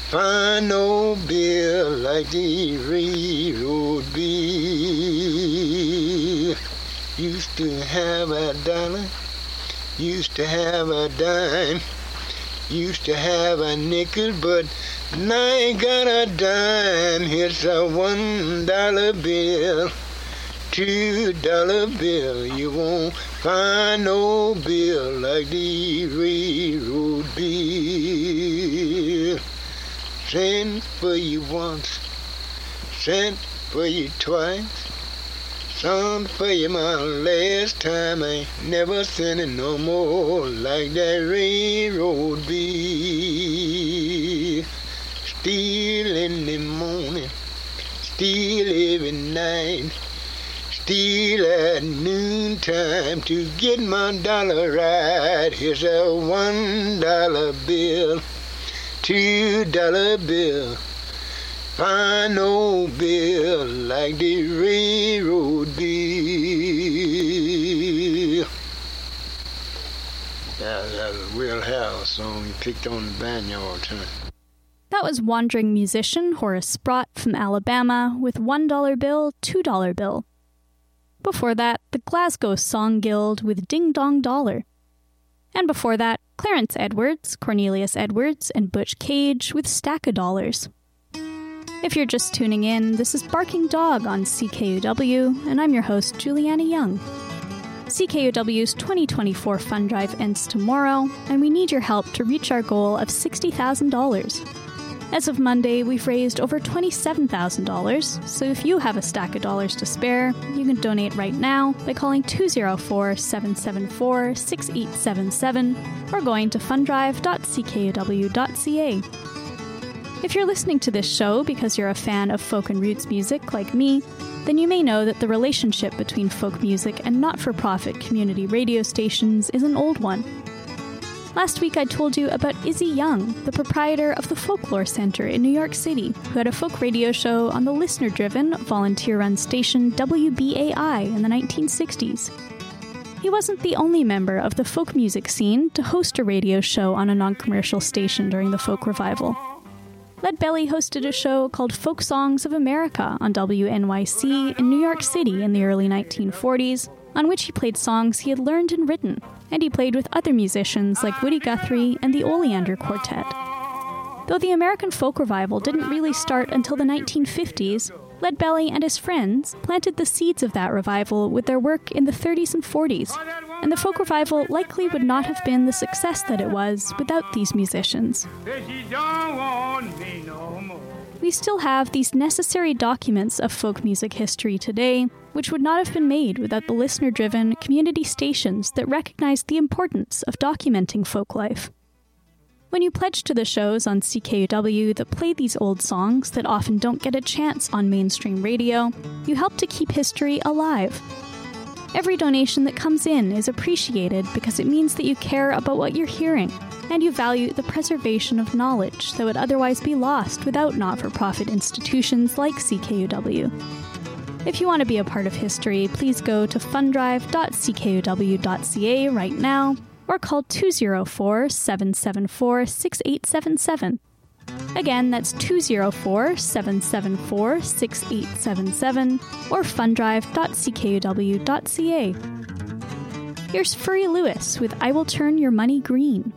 Find no bill like the railroad bill. Used to have a dollar, used to have a dime, used to have a nickel, but now I ain't got a dime. Here's a one dollar bill, two dollar bill. You won't find no bill like the railroad bill. Send for you once, sent for you twice. Some for you my last time. I ain't never sending no more like that railroad bill. Steal in the morning, steal every night, steal at noontime to get my dollar right. Here's a one dollar bill, two dollar bill. Find no bill like the railroad bill. That, that was Will House song he picked on the banjo all the time. That was wandering musician Horace Sprott from Alabama with $1 bill, $2 bill. Before that, the Glasgow Song Guild with Ding Dong Dollar. And before that, Clarence Edwards, Cornelius Edwards, and Butch Cage with Stack of Dollars. If you're just tuning in, this is Barking Dog on CKUW, and I'm your host, Juliana Young. CKUW's 2024 Fund Drive ends tomorrow, and we need your help to reach our goal of $60,000. As of Monday, we've raised over $27,000, so if you have a stack of dollars to spare, you can donate right now by calling 204 774 6877 or going to funddrive.ckuw.ca. If you're listening to this show because you're a fan of folk and roots music like me, then you may know that the relationship between folk music and not for profit community radio stations is an old one. Last week I told you about Izzy Young, the proprietor of the Folklore Center in New York City, who had a folk radio show on the listener driven, volunteer run station WBAI in the 1960s. He wasn't the only member of the folk music scene to host a radio show on a non commercial station during the folk revival. Lead Belly hosted a show called Folk Songs of America on WNYC in New York City in the early 1940s, on which he played songs he had learned and written, and he played with other musicians like Woody Guthrie and the Oleander Quartet. Though the American folk revival didn't really start until the 1950s, Leadbelly and his friends planted the seeds of that revival with their work in the 30s and 40s, and the folk revival likely would not have been the success that it was without these musicians. We still have these necessary documents of folk music history today, which would not have been made without the listener driven community stations that recognize the importance of documenting folk life. When you pledge to the shows on CKUW that play these old songs that often don't get a chance on mainstream radio, you help to keep history alive. Every donation that comes in is appreciated because it means that you care about what you're hearing and you value the preservation of knowledge that would otherwise be lost without not for profit institutions like CKUW. If you want to be a part of history, please go to funddrive.ckuw.ca right now or call 204 774 6877. Again, that's 204 774 6877 or funddrive.ckuw.ca. Here's Furry Lewis with I Will Turn Your Money Green.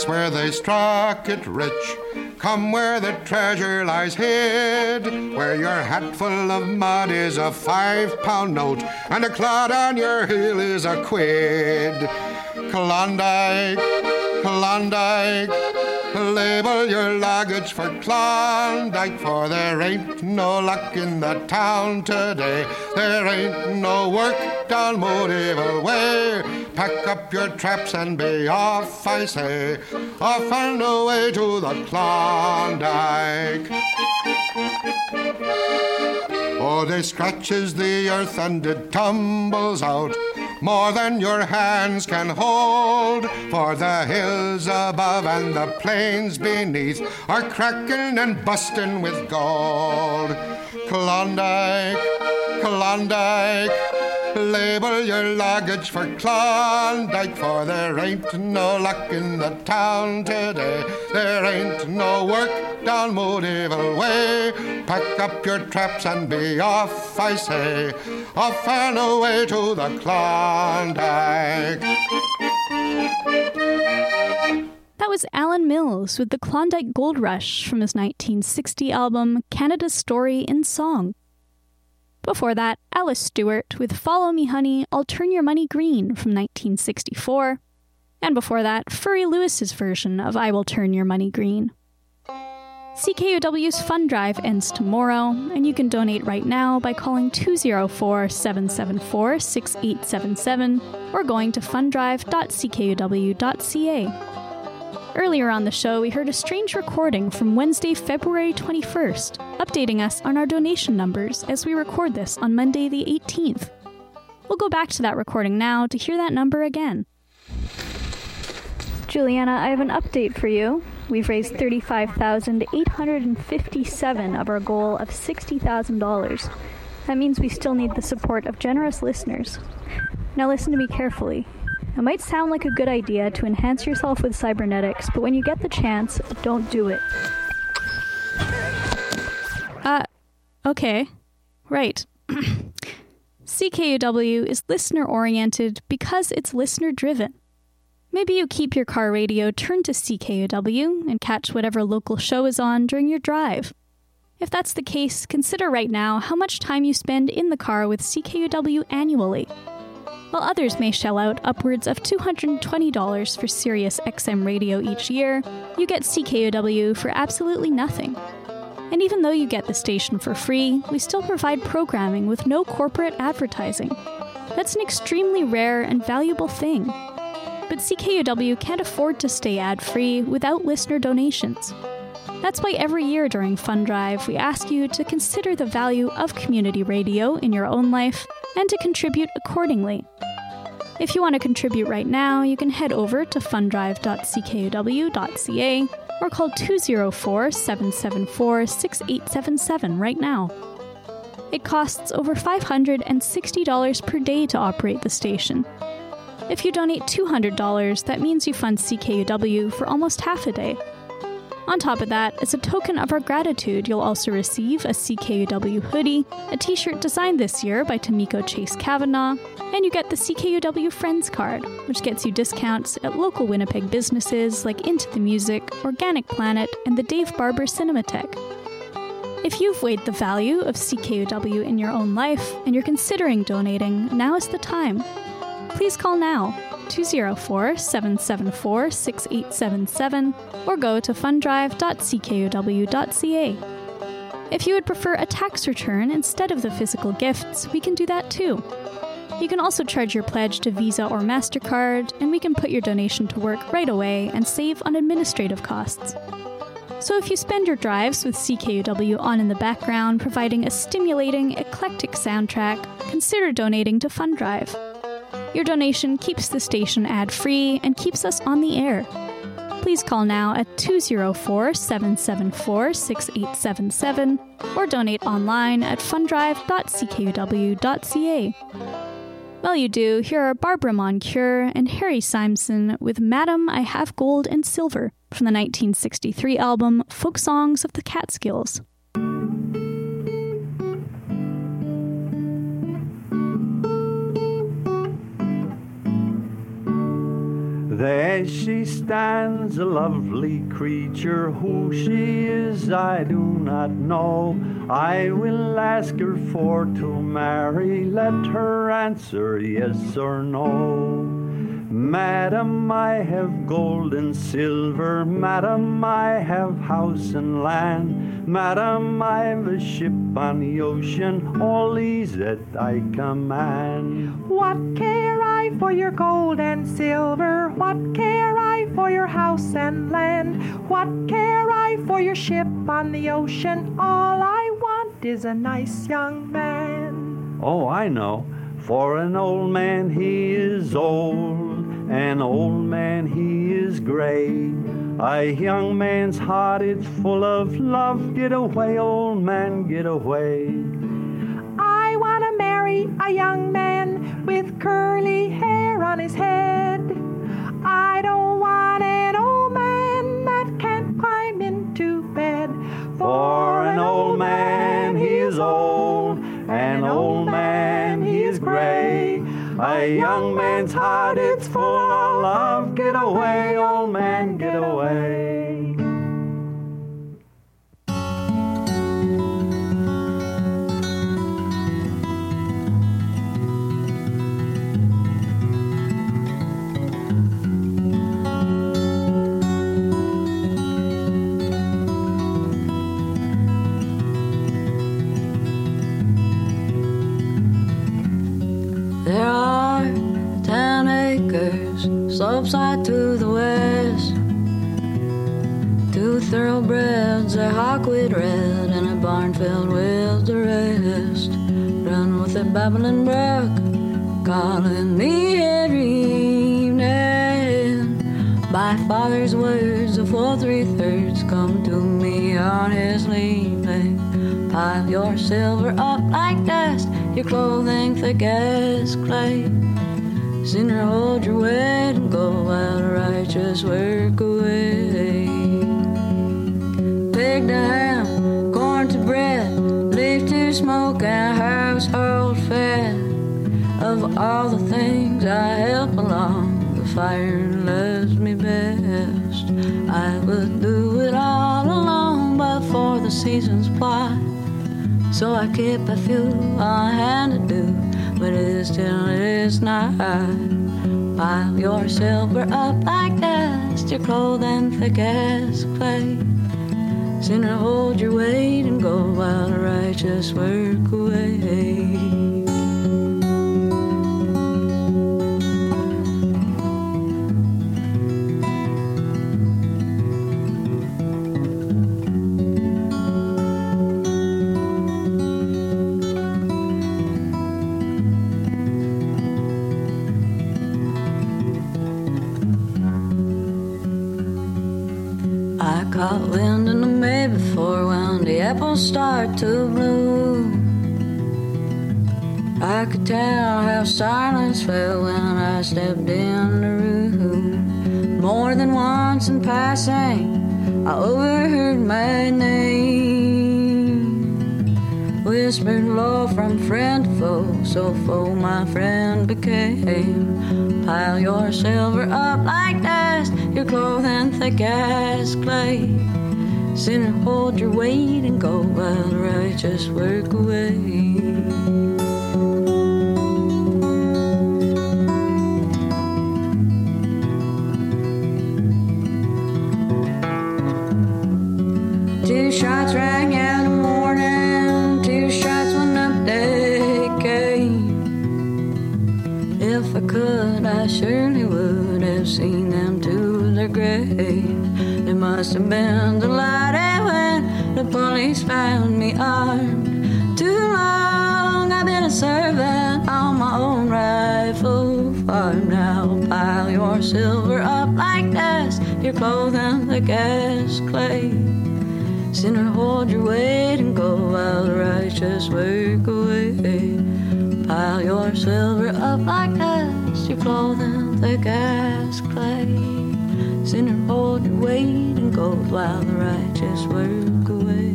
Place where they struck it rich. Come where the treasure lies hid, where your hat full of mud is a five pound note, and a clod on your heel is a quid. Klondike, Klondike, label your luggage for Klondike, for there ain't no luck in the town today. There ain't no work down Mooneyville way. Pack up your traps and be off, I say, off and away to the Klondike. Oh, they scratches the earth and it tumbles out more than your hands can hold. For the hills above and the plains beneath are cracking and busting with gold. Klondike, Klondike. Label your luggage for Klondike, for there ain't no luck in the town today. There ain't no work down Mooneyville way. Pack up your traps and be off, I say, off and away to the Klondike. That was Alan Mills with the Klondike Gold Rush from his 1960 album Canada's Story in Song. Before that, Alice Stewart with Follow Me Honey, I'll Turn Your Money Green from 1964. And before that, Furry Lewis's version of I Will Turn Your Money Green. CKUW's Fund Drive ends tomorrow, and you can donate right now by calling 204 774 6877 or going to funddrive.ckuw.ca. Earlier on the show, we heard a strange recording from Wednesday, February 21st, updating us on our donation numbers as we record this on Monday, the 18th. We'll go back to that recording now to hear that number again. Juliana, I have an update for you. We've raised 35,857 of our goal of $60,000. That means we still need the support of generous listeners. Now listen to me carefully. It might sound like a good idea to enhance yourself with cybernetics, but when you get the chance, don't do it. Uh, okay. Right. CKUW is listener oriented because it's listener driven. Maybe you keep your car radio turned to CKUW and catch whatever local show is on during your drive. If that's the case, consider right now how much time you spend in the car with CKUW annually. While others may shell out upwards of $220 for Sirius XM radio each year, you get CKUW for absolutely nothing. And even though you get the station for free, we still provide programming with no corporate advertising. That's an extremely rare and valuable thing. But CKUW can't afford to stay ad free without listener donations. That's why every year during Fund Drive, we ask you to consider the value of community radio in your own life and to contribute accordingly. If you want to contribute right now, you can head over to funddrive.ckuw.ca or call 204 774 6877 right now. It costs over $560 per day to operate the station. If you donate $200, that means you fund CKUW for almost half a day. On top of that, as a token of our gratitude, you'll also receive a CKUW hoodie, a t shirt designed this year by Tamiko Chase Kavanaugh, and you get the CKUW Friends card, which gets you discounts at local Winnipeg businesses like Into the Music, Organic Planet, and the Dave Barber Cinematheque. If you've weighed the value of CKUW in your own life and you're considering donating, now is the time. Please call now 204 774 6877 or go to funddrive.ckuw.ca. If you would prefer a tax return instead of the physical gifts, we can do that too. You can also charge your pledge to Visa or MasterCard, and we can put your donation to work right away and save on administrative costs. So if you spend your drives with CKUW on in the background, providing a stimulating, eclectic soundtrack, consider donating to Fund Drive. Your donation keeps the station ad free and keeps us on the air. Please call now at 204 774 6877 or donate online at funddrive.ckuw.ca. While you do, here are Barbara Moncure and Harry Simson with Madam, I Have Gold and Silver from the 1963 album Folk Songs of the Catskills. There she stands, a lovely creature. Who she is, I do not know. I will ask her for to marry. Let her answer yes or no. Madam, I have gold and silver. Madam, I have house and land. Madam, I've a ship on the ocean. All these that I command. What care I for your gold and silver? What care I for your house and land? What care I for your ship on the ocean? All I want is a nice young man. Oh, I know. For an old man he is old, an old man he is gray. A young man's heart is full of love. Get away, old man, get away. I want to marry a young man with curly hair on his head. I don't want an old man that can't climb into bed. For an old man he is old, an old man A young man's heart, it's full of love. Get away, old man, get away. Slopeside to the west. Two thoroughbreds, a hawkweed red, and a barn filled with the rest. Run with a babbling brook, calling me every evening. By father's words, a full three thirds come to me on his leaving. Pile your silver up like dust, your clothing thick as clay. Sooner hold your weight and go out righteous work away. Pig to ham, corn to bread, leaf to smoke, and household fed. Of all the things I help along, the fire loves me best. I would do it all alone, but for the season's plight. So I keep a few on hand to do, but it is till it is night. Pile your silver up like dust, your clothing thick as clay. Sooner hold your weight and go while righteous work away. Caught wind in the May before when the apples start to bloom. I could tell how silence fell when I stepped in the room. More than once in passing, I overheard my name. Whispered low from friend to foe, so foe my friend became. Pile your silver up like dust, your clothing thick as clay. Sinner, hold your weight and go while righteous work away. Two shots rang out I surely would have seen them to their grave. It must have been the light when the police found me armed. Too long I've been a servant on my own rifle farm. Now pile your silver up like dust, your clothing thick as clay. Sinner, hold your weight and go while the righteous work away. Pile your silver up like dust, you flows in thick as clay. Sinner, hold your weight in gold while the righteous work away.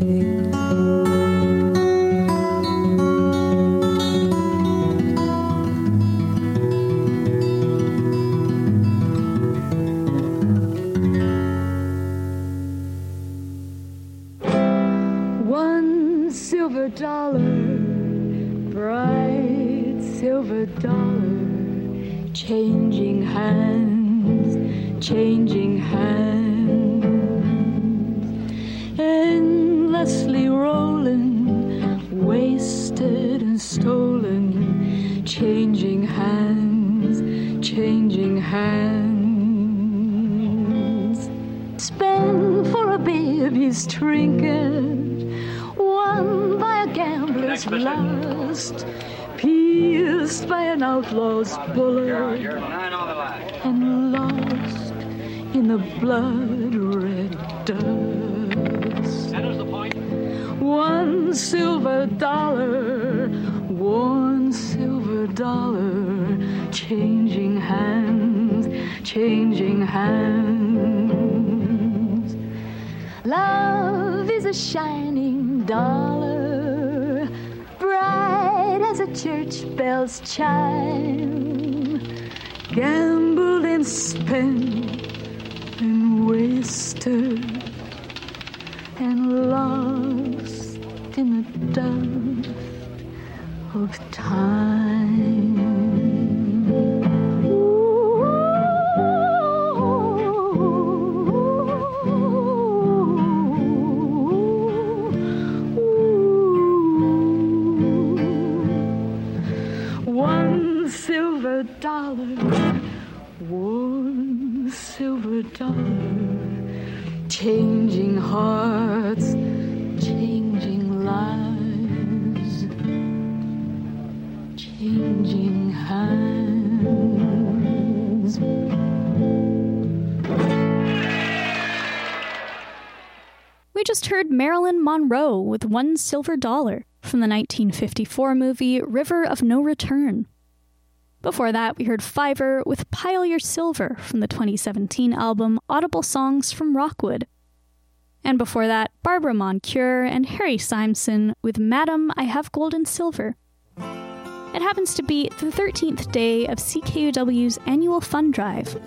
silver dollar, bright silver dollar changing hands, changing hands, endlessly rolling, wasted and stolen, changing hands, changing hands. Spend for a baby's trinket, won by a gambler's lust, pierced by an outlaw's bullet, and lost in the blood red dust. One silver dollar, one silver dollar, changing hands, changing hands. Love is a shining dollar, bright as a church bell's chime, gambled and spent and wasted and lost in the dust of time. Dollar, one silver dollar, changing hearts, changing lives, changing hands. We just heard Marilyn Monroe with One Silver Dollar from the 1954 movie River of No Return. Before that, we heard Fiver with Pile Your Silver from the 2017 album Audible Songs from Rockwood. And before that, Barbara Moncure and Harry Simson with Madam, I Have Gold and Silver. It happens to be the 13th day of CKUW's annual fund drive.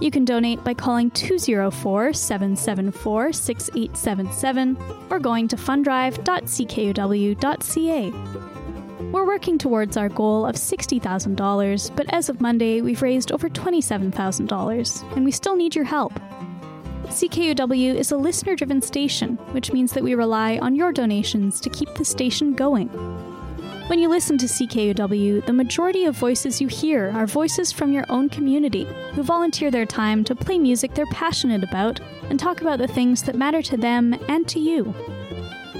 You can donate by calling 204 774 6877 or going to funddrive.ckuw.ca. We're working towards our goal of $60,000, but as of Monday, we've raised over $27,000, and we still need your help. CKUW is a listener driven station, which means that we rely on your donations to keep the station going. When you listen to CKUW, the majority of voices you hear are voices from your own community who volunteer their time to play music they're passionate about and talk about the things that matter to them and to you.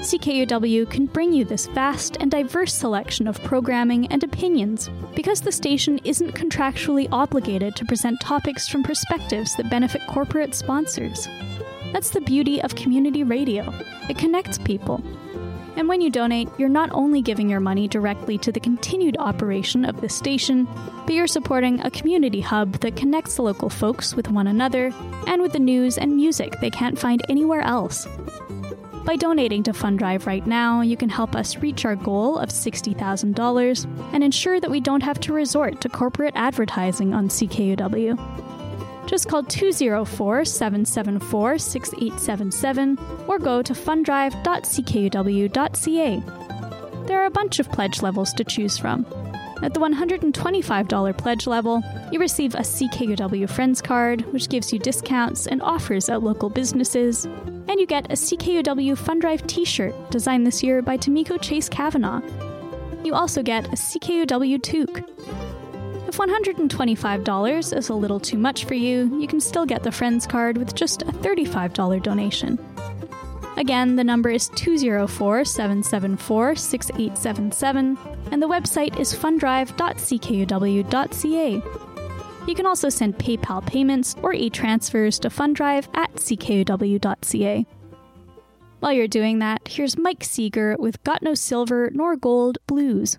CKUW can bring you this vast and diverse selection of programming and opinions because the station isn't contractually obligated to present topics from perspectives that benefit corporate sponsors. That's the beauty of community radio. It connects people. And when you donate, you're not only giving your money directly to the continued operation of the station, but you're supporting a community hub that connects local folks with one another and with the news and music they can't find anywhere else. By donating to Fund Drive right now, you can help us reach our goal of $60,000 and ensure that we don't have to resort to corporate advertising on CKUW. Just call 204 774 6877 or go to funddrive.ckuw.ca. There are a bunch of pledge levels to choose from. At the $125 pledge level, you receive a CKUW Friends card, which gives you discounts and offers at local businesses, and you get a CKUW Fund Drive t shirt designed this year by Tamiko Chase Kavanaugh. You also get a CKUW toque. If $125 is a little too much for you, you can still get the Friends card with just a $35 donation. Again, the number is 204 774 6877, and the website is funddrive.ckuw.ca. You can also send PayPal payments or e transfers to fundrive at ckuw.ca. While you're doing that, here's Mike Seeger with Got No Silver Nor Gold Blues.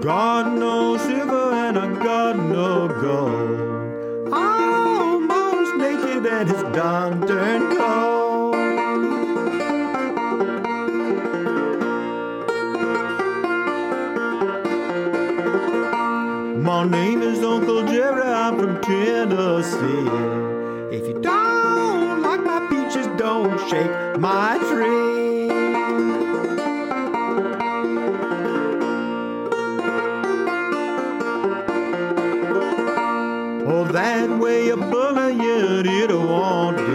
Got no when it's dawn turned cold. My name is Uncle Jerry, I'm from Tennessee. If you don't like my peaches, don't shake my tree. that way a bullet you don't want.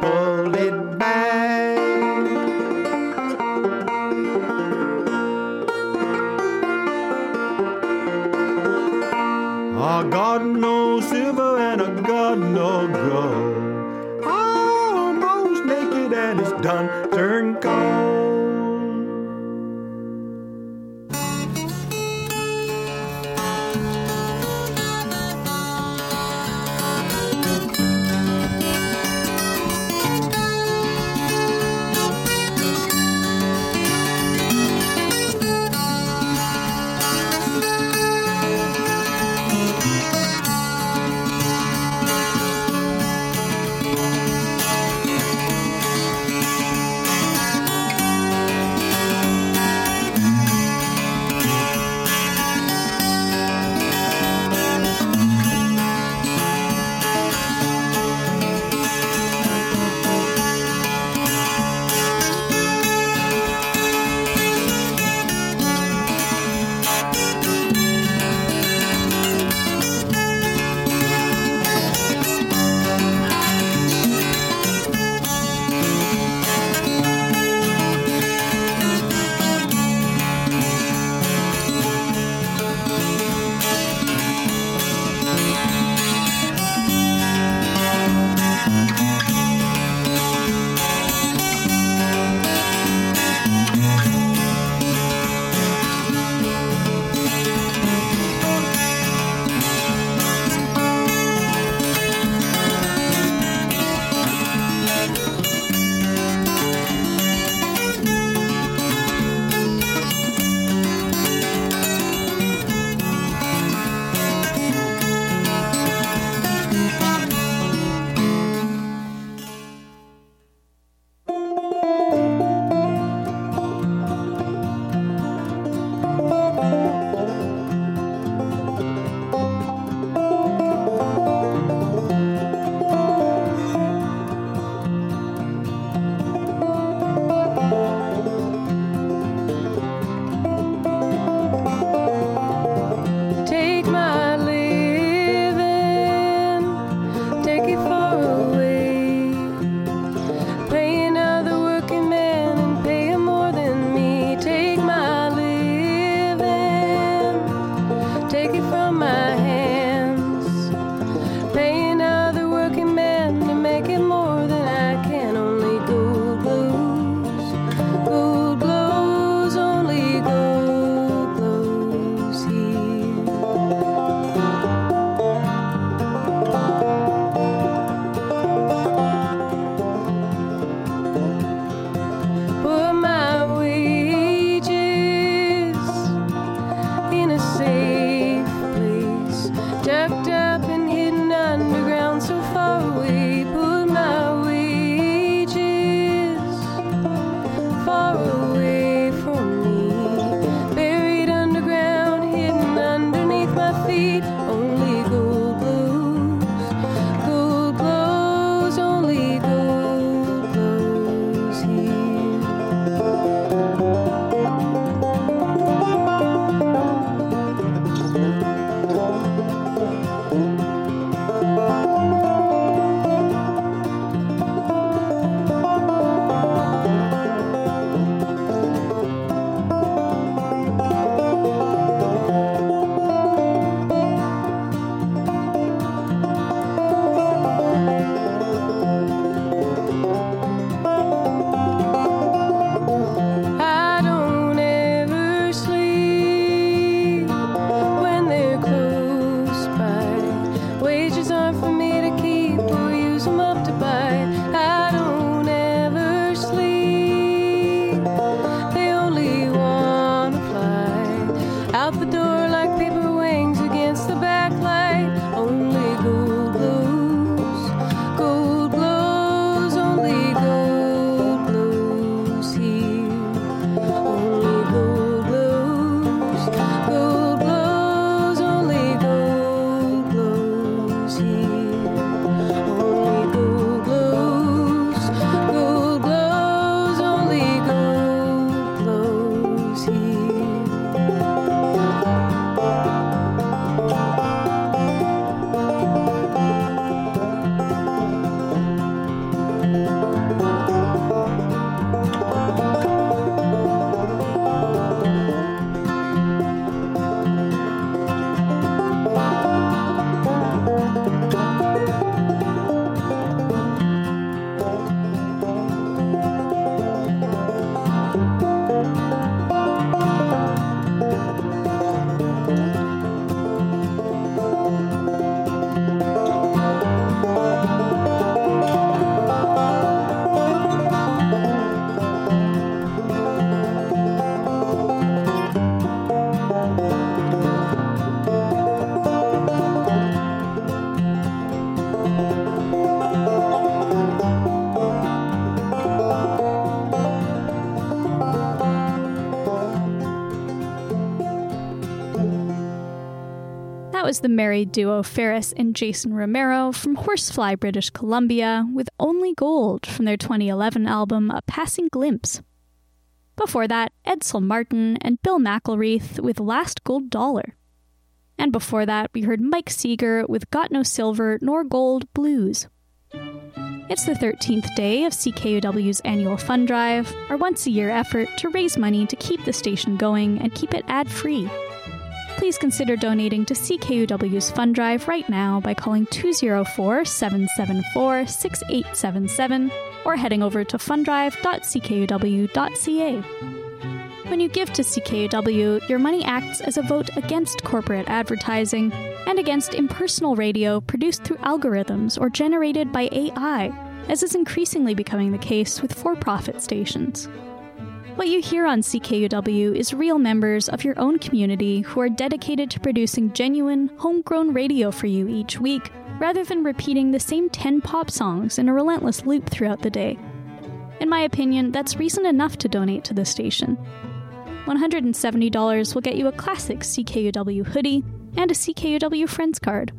pulled it back. Oh, God no! Was the married duo Pharis and Jason Romero from Horsefly, British Columbia, with Only Gold from their 2011 album A Passing Glimpse. Before that, Edsel Martin and Bill McElreath with Last Gold Dollar. And before that, we heard Mike Seeger with Got No Silver Nor Gold Blues. It's the 13th day of CKUW's annual fund drive, our once a year effort to raise money to keep the station going and keep it ad free. Please consider donating to CKUW's fund drive right now by calling 204 774 6877 or heading over to funddrive.ckuw.ca. When you give to CKUW, your money acts as a vote against corporate advertising and against impersonal radio produced through algorithms or generated by AI, as is increasingly becoming the case with for profit stations. What you hear on CKUW is real members of your own community who are dedicated to producing genuine, homegrown radio for you each week, rather than repeating the same 10 pop songs in a relentless loop throughout the day. In my opinion, that's reason enough to donate to the station. $170 will get you a classic CKUW hoodie and a CKUW Friends card.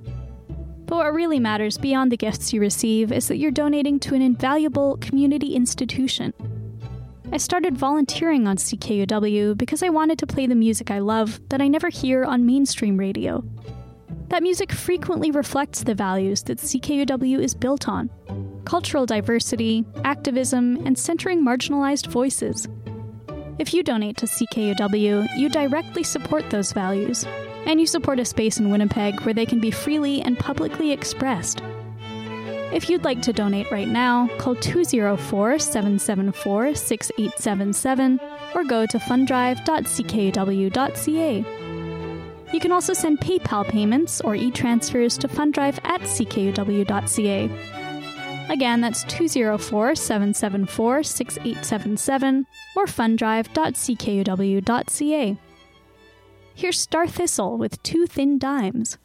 But what really matters beyond the gifts you receive is that you're donating to an invaluable community institution. I started volunteering on CKUW because I wanted to play the music I love that I never hear on mainstream radio. That music frequently reflects the values that CKUW is built on cultural diversity, activism, and centering marginalized voices. If you donate to CKUW, you directly support those values, and you support a space in Winnipeg where they can be freely and publicly expressed. If you'd like to donate right now, call 204 774 6877 or go to funddrive.ckuw.ca. You can also send PayPal payments or e transfers to funddrive at ckuw.ca. Again, that's 204 774 6877 or funddrive.ckuw.ca. Here's Star Thistle with Two Thin Dimes.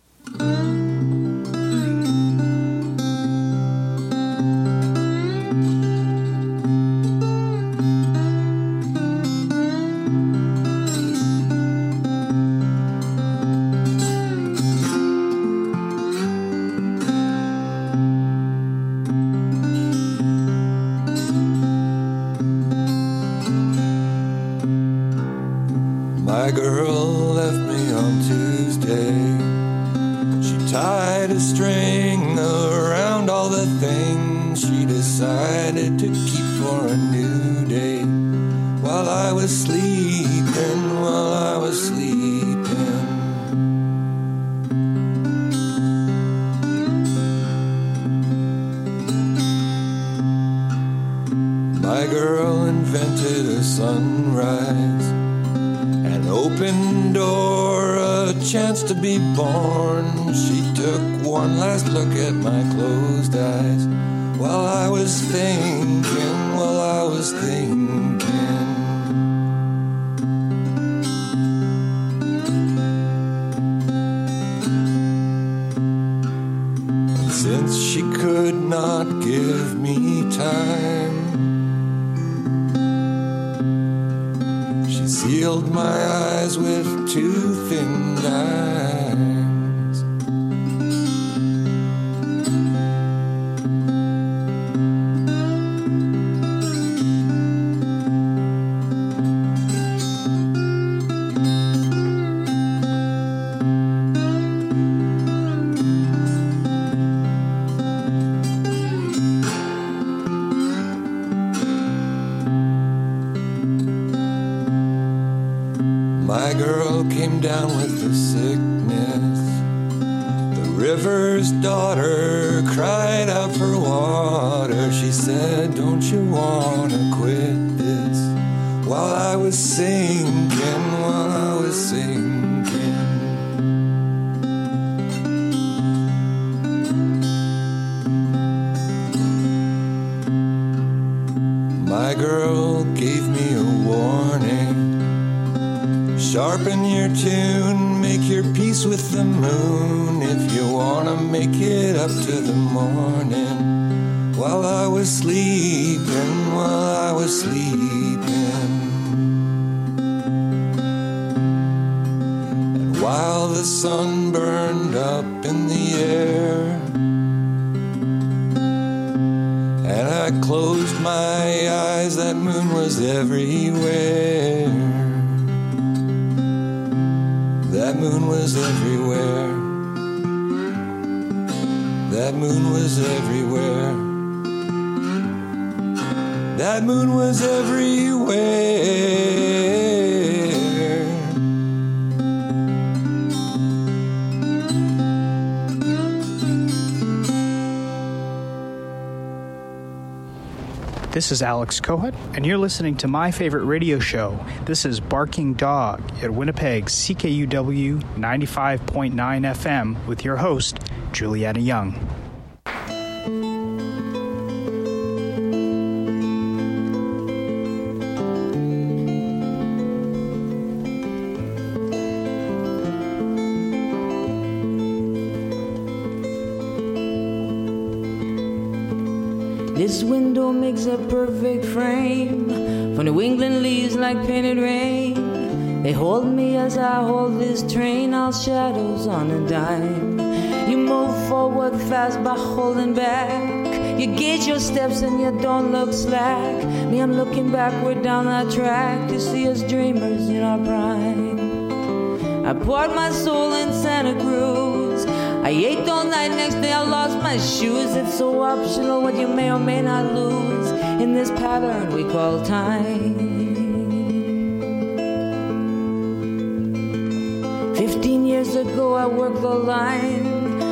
That moon was everywhere. This is Alex Kohut, and you're listening to my favorite radio show. This is Barking Dog at Winnipeg's CKUW 95.9 FM with your host, Juliana Young. Makes a perfect frame for New England leaves like painted rain. They hold me as I hold this train, all shadows on a dime. You move forward fast by holding back. You gauge your steps and you don't look slack. Me, I'm looking backward down that track to see us dreamers in our prime. I poured my soul in Santa Cruz. I ate all night, next day I lost my shoes. It's so optional what you may or may not lose in this pattern we call time. Fifteen years ago I worked the line,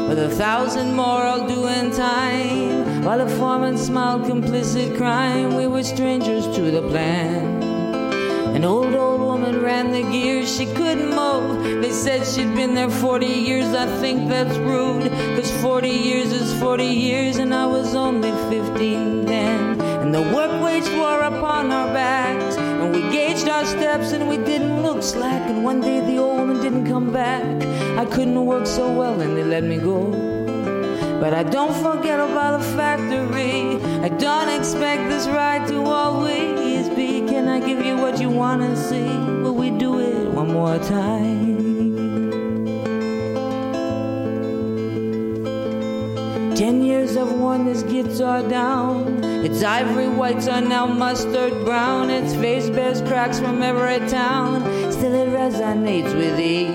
with a thousand more I'll do in time. While the foreman smiled complicit crime, we were strangers to the plan. An old, old woman ran the gears, she couldn't move. They said she'd been there 40 years, I think that's rude. Cause 40 years is 40 years, and I was only 15 then. And the work wage war upon our backs, and we gauged our steps and we didn't look slack. And one day the old woman didn't come back. I couldn't work so well, and they let me go. But I don't forget about the factory. I don't expect this ride to always be. Can I give you what you wanna see? Will we do it one more time? Ten years I've worn this guitar down. Its ivory whites are now mustard brown. Its face bears cracks from every town. Still it resonates with each.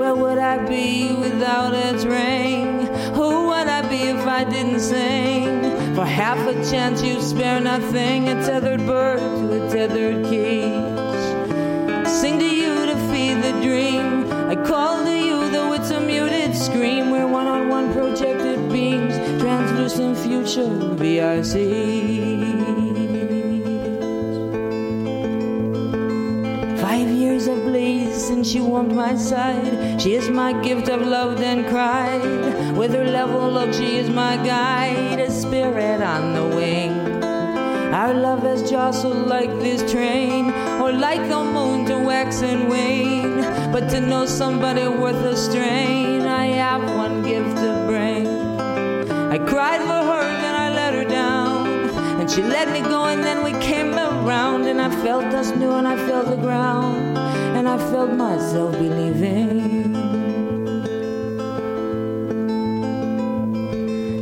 Where would I be without its ring? Who would I be if I didn't sing? For half a chance you spare nothing. A tethered bird to a tethered cage. Translucent future BRC. Five years of blazed since she warmed my side. She is my gift of love and cried. With her level look, she is my guide, a spirit on the wing. Our love has jostled like this train, or like the moon to wax and wane. But to know somebody worth a strain, cried for her, then I let her down. And she let me go, and then we came around. And I felt us new, and I felt the ground. And I felt myself believing.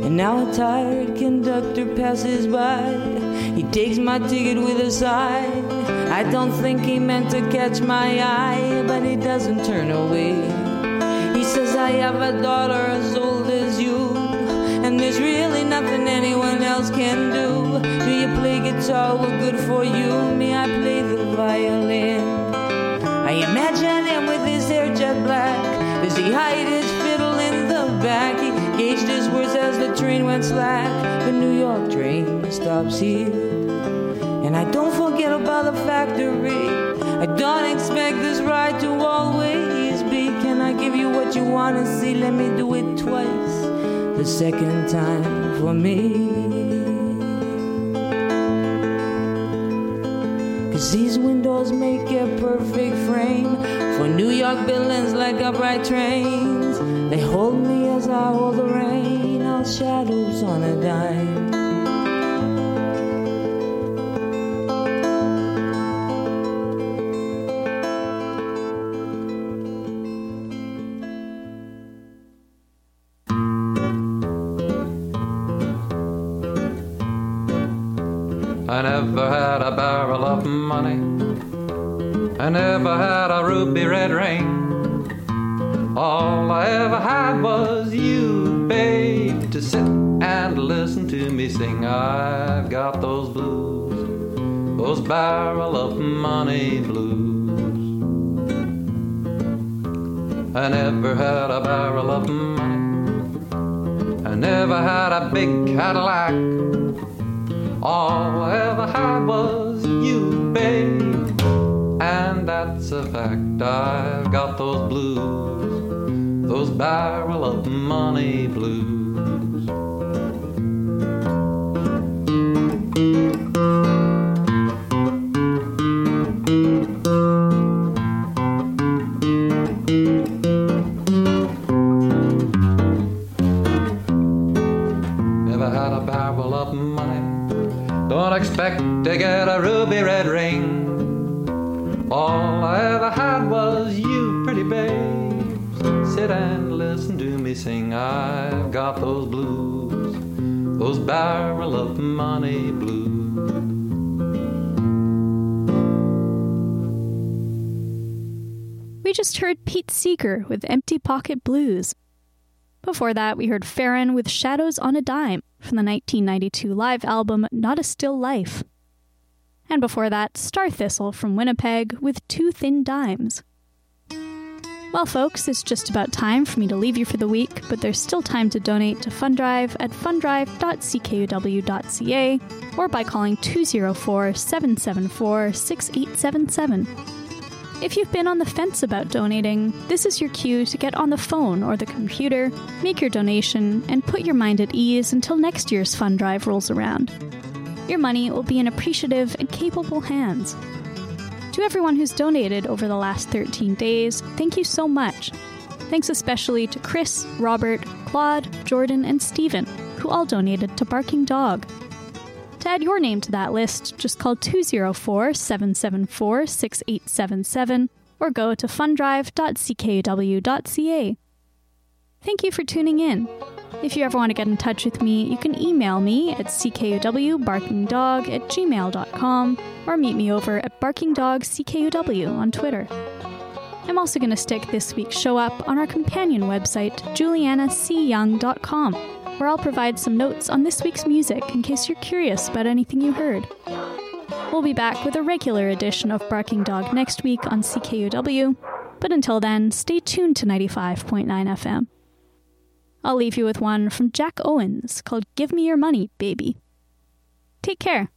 And now a tired conductor passes by. He takes my ticket with a sigh. I don't think he meant to catch my eye, but he doesn't turn away. He says, I have a daughter there's really nothing anyone else can do. Do you play guitar? Well, good for you. Me, I play the violin. I imagine him with his hair jet black. Does he hide his fiddle in the back? He gauged his words as the train went slack. The New York train stops here. And I don't forget about the factory. I don't expect this ride to always be. Can I give you what you wanna see? Let me do it twice. The second time for me. Cause these windows make a perfect frame for New York buildings like upright trains. They hold me as I hold the rain, all shadows on a dime. Cadillac. Seeger with Empty Pocket Blues. Before that, we heard Ferron with Shadows on a Dime from the 1992 live album Not a Still Life. And before that, Star Thistle from Winnipeg with Two Thin Dimes. Well, folks, it's just about time for me to leave you for the week, but there's still time to donate to Fundrive at fundrive.ckuw.ca or by calling 204 774 6877. If you've been on the fence about donating, this is your cue to get on the phone or the computer, make your donation, and put your mind at ease until next year's fund drive rolls around. Your money will be in appreciative and capable hands. To everyone who's donated over the last 13 days, thank you so much. Thanks especially to Chris, Robert, Claude, Jordan, and Stephen, who all donated to Barking Dog. To add your name to that list, just call 204 774 6877 or go to fundrive.ckuw.ca. Thank you for tuning in. If you ever want to get in touch with me, you can email me at ckuwbarkingdog at gmail.com or meet me over at barkingdogckuw on Twitter. I'm also going to stick this week's show up on our companion website, julianacyoung.com, where I'll provide some notes on this week's music in case you're curious about anything you heard. We'll be back with a regular edition of Barking Dog next week on CKUW, but until then, stay tuned to 95.9 FM. I'll leave you with one from Jack Owens called Give Me Your Money, Baby. Take care.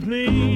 Please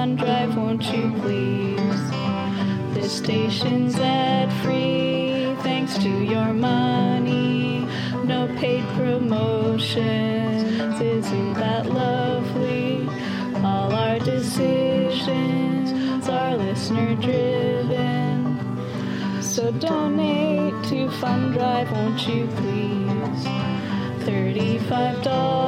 donate Drive, won't you please? This station's ad free thanks to your money. No paid promotions, isn't that lovely? All our decisions are listener driven. So donate to Fund Drive, won't you please? $35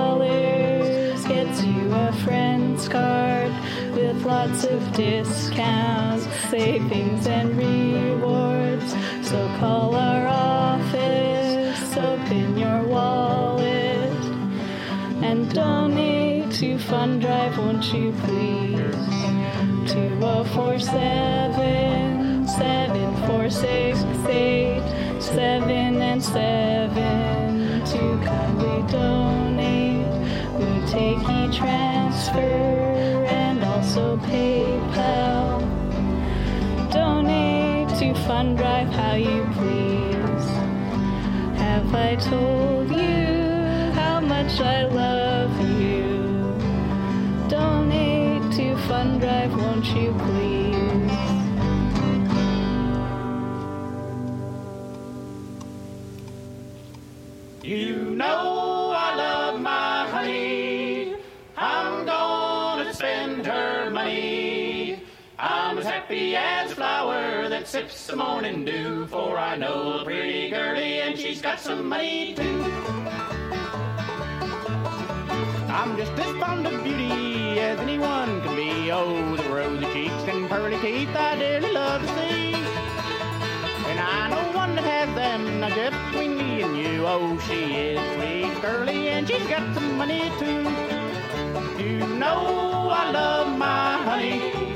lots of discounts, savings, and rewards. So call our office, open your wallet, and donate to Fund Drive, won't you please? 2047 7468 7 and 7 to kindly donate. We take e-transfer also PayPal. Donate to Fund Drive how you please. Have I told you how much I I know a pretty girlie and she's got some money too. I'm just as fond of beauty as anyone can be. Oh, the rosy cheeks and pearly teeth I dearly love to see. And I know one that has them now just between me and you. Oh, she is sweet, girly, and she's got some money too. You know I love my honey.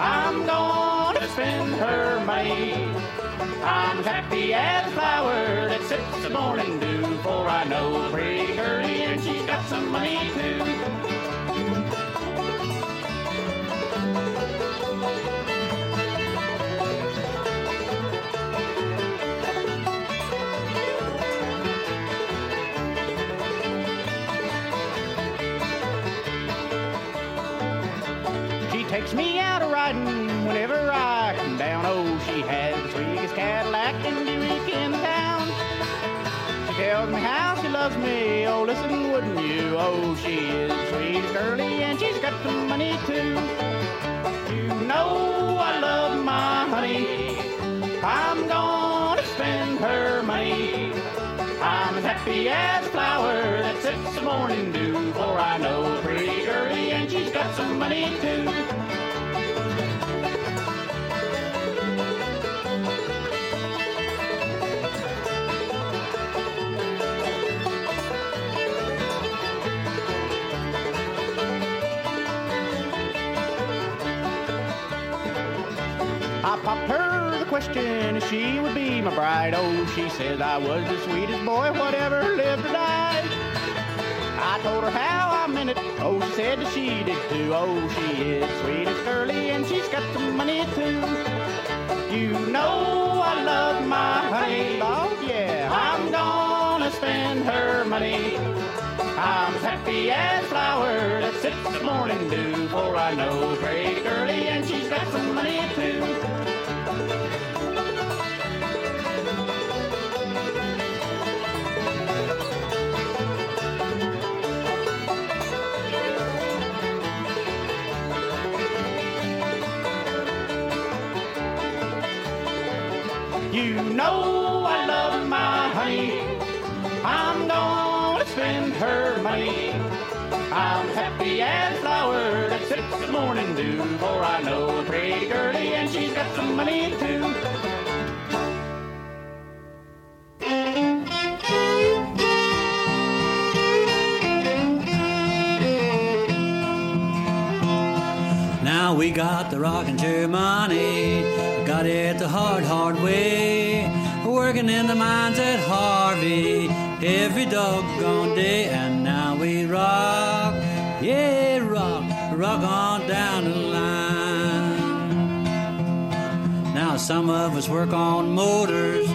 I'm gonna spend her money. I'm happy as a flower that sips the morning dew, for I know a pretty girlie and she's got some money too. She takes me out a riding loves me. Oh, listen, wouldn't you? Oh, she is the sweetest girlie and she's got some money too. You know I love my honey. I'm gonna spend her money. I'm as happy as a flower that sips the morning dew, for I know a pretty girlie and she's got some money too. Popped her the question if she would be my bride. Oh, she said I was the sweetest boy, whatever lived or died. I told her how I meant it. Oh, she said that she did too. Oh, she is sweetest curly, and she's got some money too. You know I love my honey. Oh, yeah. I'm gonna spend her money. I'm as happy as flower that sips the morning dew, for I know pretty girlie and she's got some money too. I'm happy as flower that sips the morning dew, for I know a pretty girlie and she's got some money too. Now we got the rockin' chair money, got it the hard, hard way. Working in the mines at Harvey every doggone day, and rock, yeah, rock, rock on down the line. Now some of us work on motors,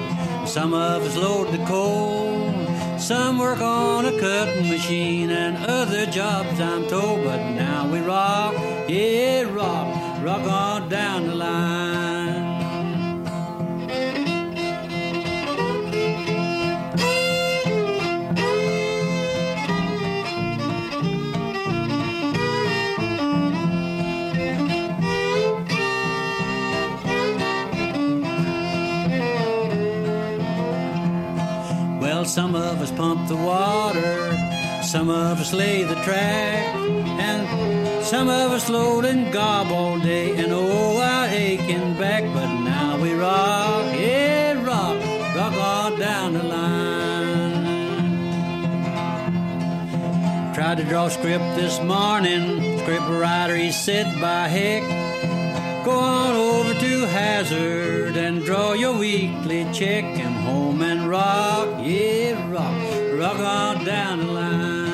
Some of us load the coal. Some work on a cutting machine and other jobs, I'm told. But now we rock, yeah, rock, rock on down the line. Some of us pump the water, some of us lay the track, and some of us load and gob all day, and oh, I aching back. But now we rock, yeah, rock, rock on down the line. Tried to draw script this morning, script writer, he said, by heck. Go on over to Hazard and draw your weekly check and home and rock, yeah, rock, rock on down the line.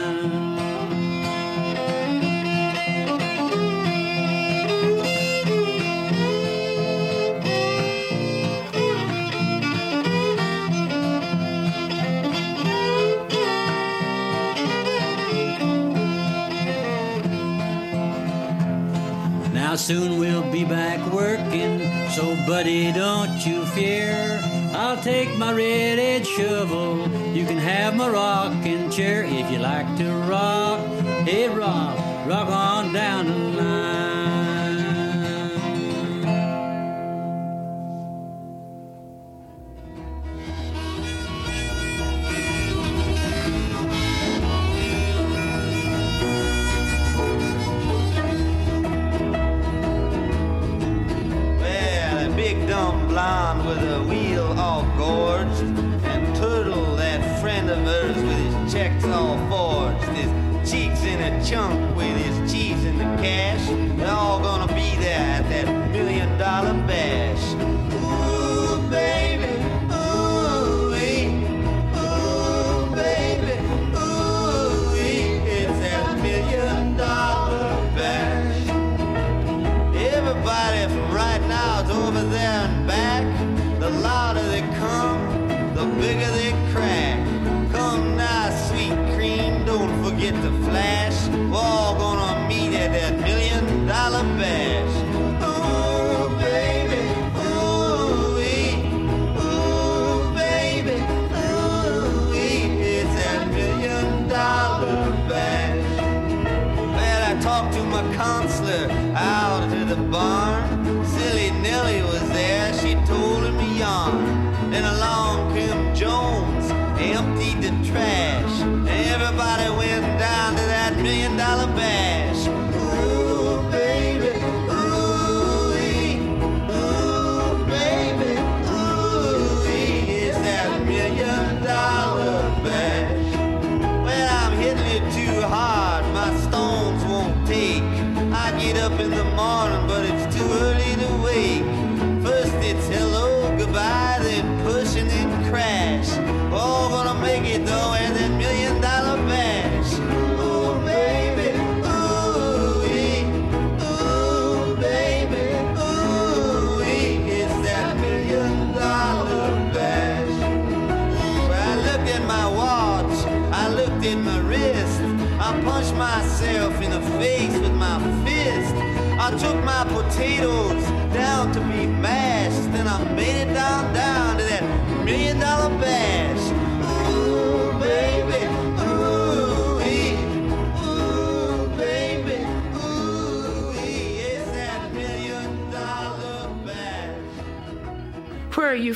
Soon we'll be back working, so buddy, don't you fear. I'll take my red-edged shovel. You can have my rocking chair if you like to rock. Hey, rock, rock on down the line.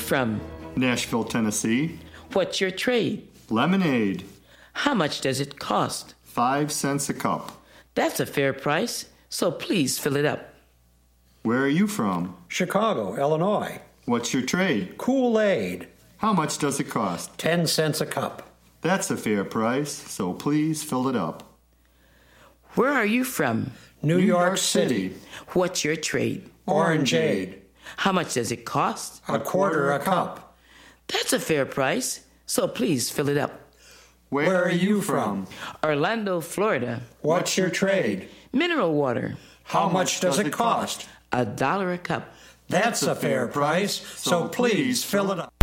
From? Nashville, Tennessee. What's your trade? Lemonade. How much does it cost? Five cents a cup. That's a fair price, so please fill it up. Where are you from? Chicago, Illinois. What's your trade? Kool Aid. How much does it cost? Ten cents a cup. That's a fair price, so please fill it up. Where are you from? New, York, City. What's your trade? Orangeade. How much does it cost? A quarter a cup. That's a fair price, so please fill it up. Where, are you from? Orlando, Florida. What's your trade? Mineral water. How much does it cost? A dollar a cup. That's a fair price, so please fill it up.